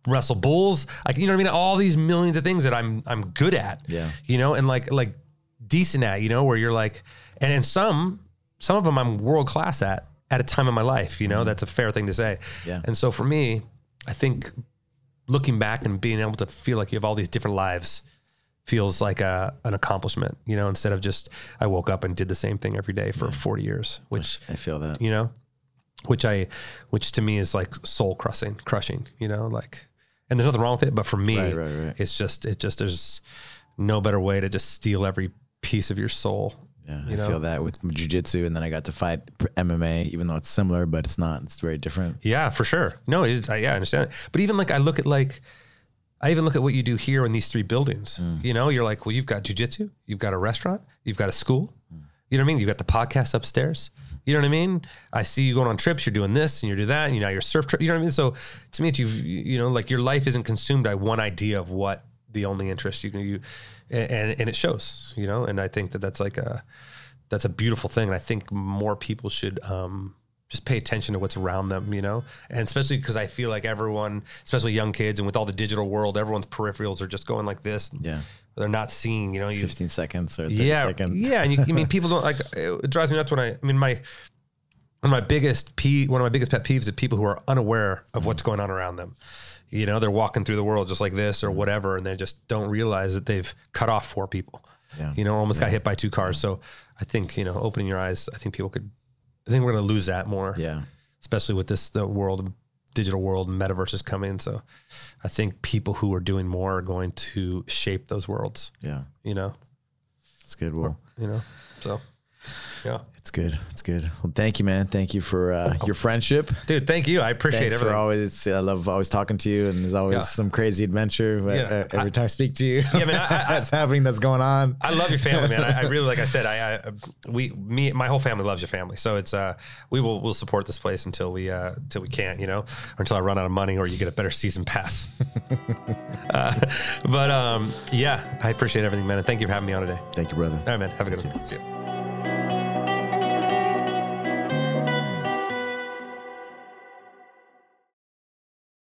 wrestle bulls. I can, you know what I mean? All these millions of things that I'm, I'm good at. Yeah. You know, and like, like decent at, you know, where you're like, and, and some, some of them I'm world class at at a time in my life, you know, that's a fair thing to say. Mm-hmm. Yeah. And so for me, I think looking back and being able to feel like you have all these different lives feels like a, an accomplishment, you know, instead of just I woke up and did the same thing every day for 40 years, which, I feel that. you know, which I, which to me is like soul crushing, crushing, you know, like, and there's nothing wrong with it, but for me, Right, right, right. it's just, it just, there's no better way to just steal every piece of your soul. Yeah, I know? feel that with jujitsu, and then I got to fight MMA, even though it's similar, but it's not. It's very different. Yeah, for sure. No, it I, yeah, I understand it. But even like I look at like, I even look at what you do here in these three buildings. Mm. You know, you're like, well, you've got jujitsu, you've got a restaurant, you've got a school. Mm. You know what I mean? You've got the podcast upstairs. You know what I mean? I see you going on trips. You're doing this and you're doing that. And you know your surf trip. You know what I mean? So to me, you've you know like your life isn't consumed by one idea of what the only interest you can you, and and it shows. You know, and I think that that's like a that's a beautiful thing. And I think more people should um, just pay attention to what's around them, you know, and especially because I feel like everyone, especially young kids, and with all the digital world, everyone's peripherals are just going like this. Yeah, They're not seeing, you know, you, 15 seconds or 30 yeah, seconds. yeah. And you, I mean, people don't like, it drives me nuts when I, I mean, my, one of my biggest pe- one of my biggest pet peeves is people who are unaware of what's going on around them. You know, they're walking through the world just like this or whatever, and they just don't realize that they've cut off four people. Yeah. You know, almost got hit by two cars. So I think you know, opening your eyes, I think people could. I think we're going to lose that more, Yeah. especially with this the world, digital world, and metaverse is coming. So I think people who are doing more are going to shape those worlds. Yeah. You know, It's good. Well, you know. So Yeah. It's good. It's good. Well, thank you, man. Thank you for uh, your friendship. Dude, thank you. I appreciate Thanks everything. for always. I love always talking to you, and there's always Yeah. some crazy adventure. Yeah, uh, every I- time I speak to you, Yeah, man, I- I- that's happening. That's going on. I love your family, man. I, really, like I said, I, I, we, me, my whole family loves your family. So it's, uh, we will, we'll support this place until we, uh, until we can't, you know, or until I run out of money or you get a better season pass. uh, but, um, yeah, I appreciate everything, man. And thank you for having me on today. Thank you, brother. All right, man. Have a good one. See you.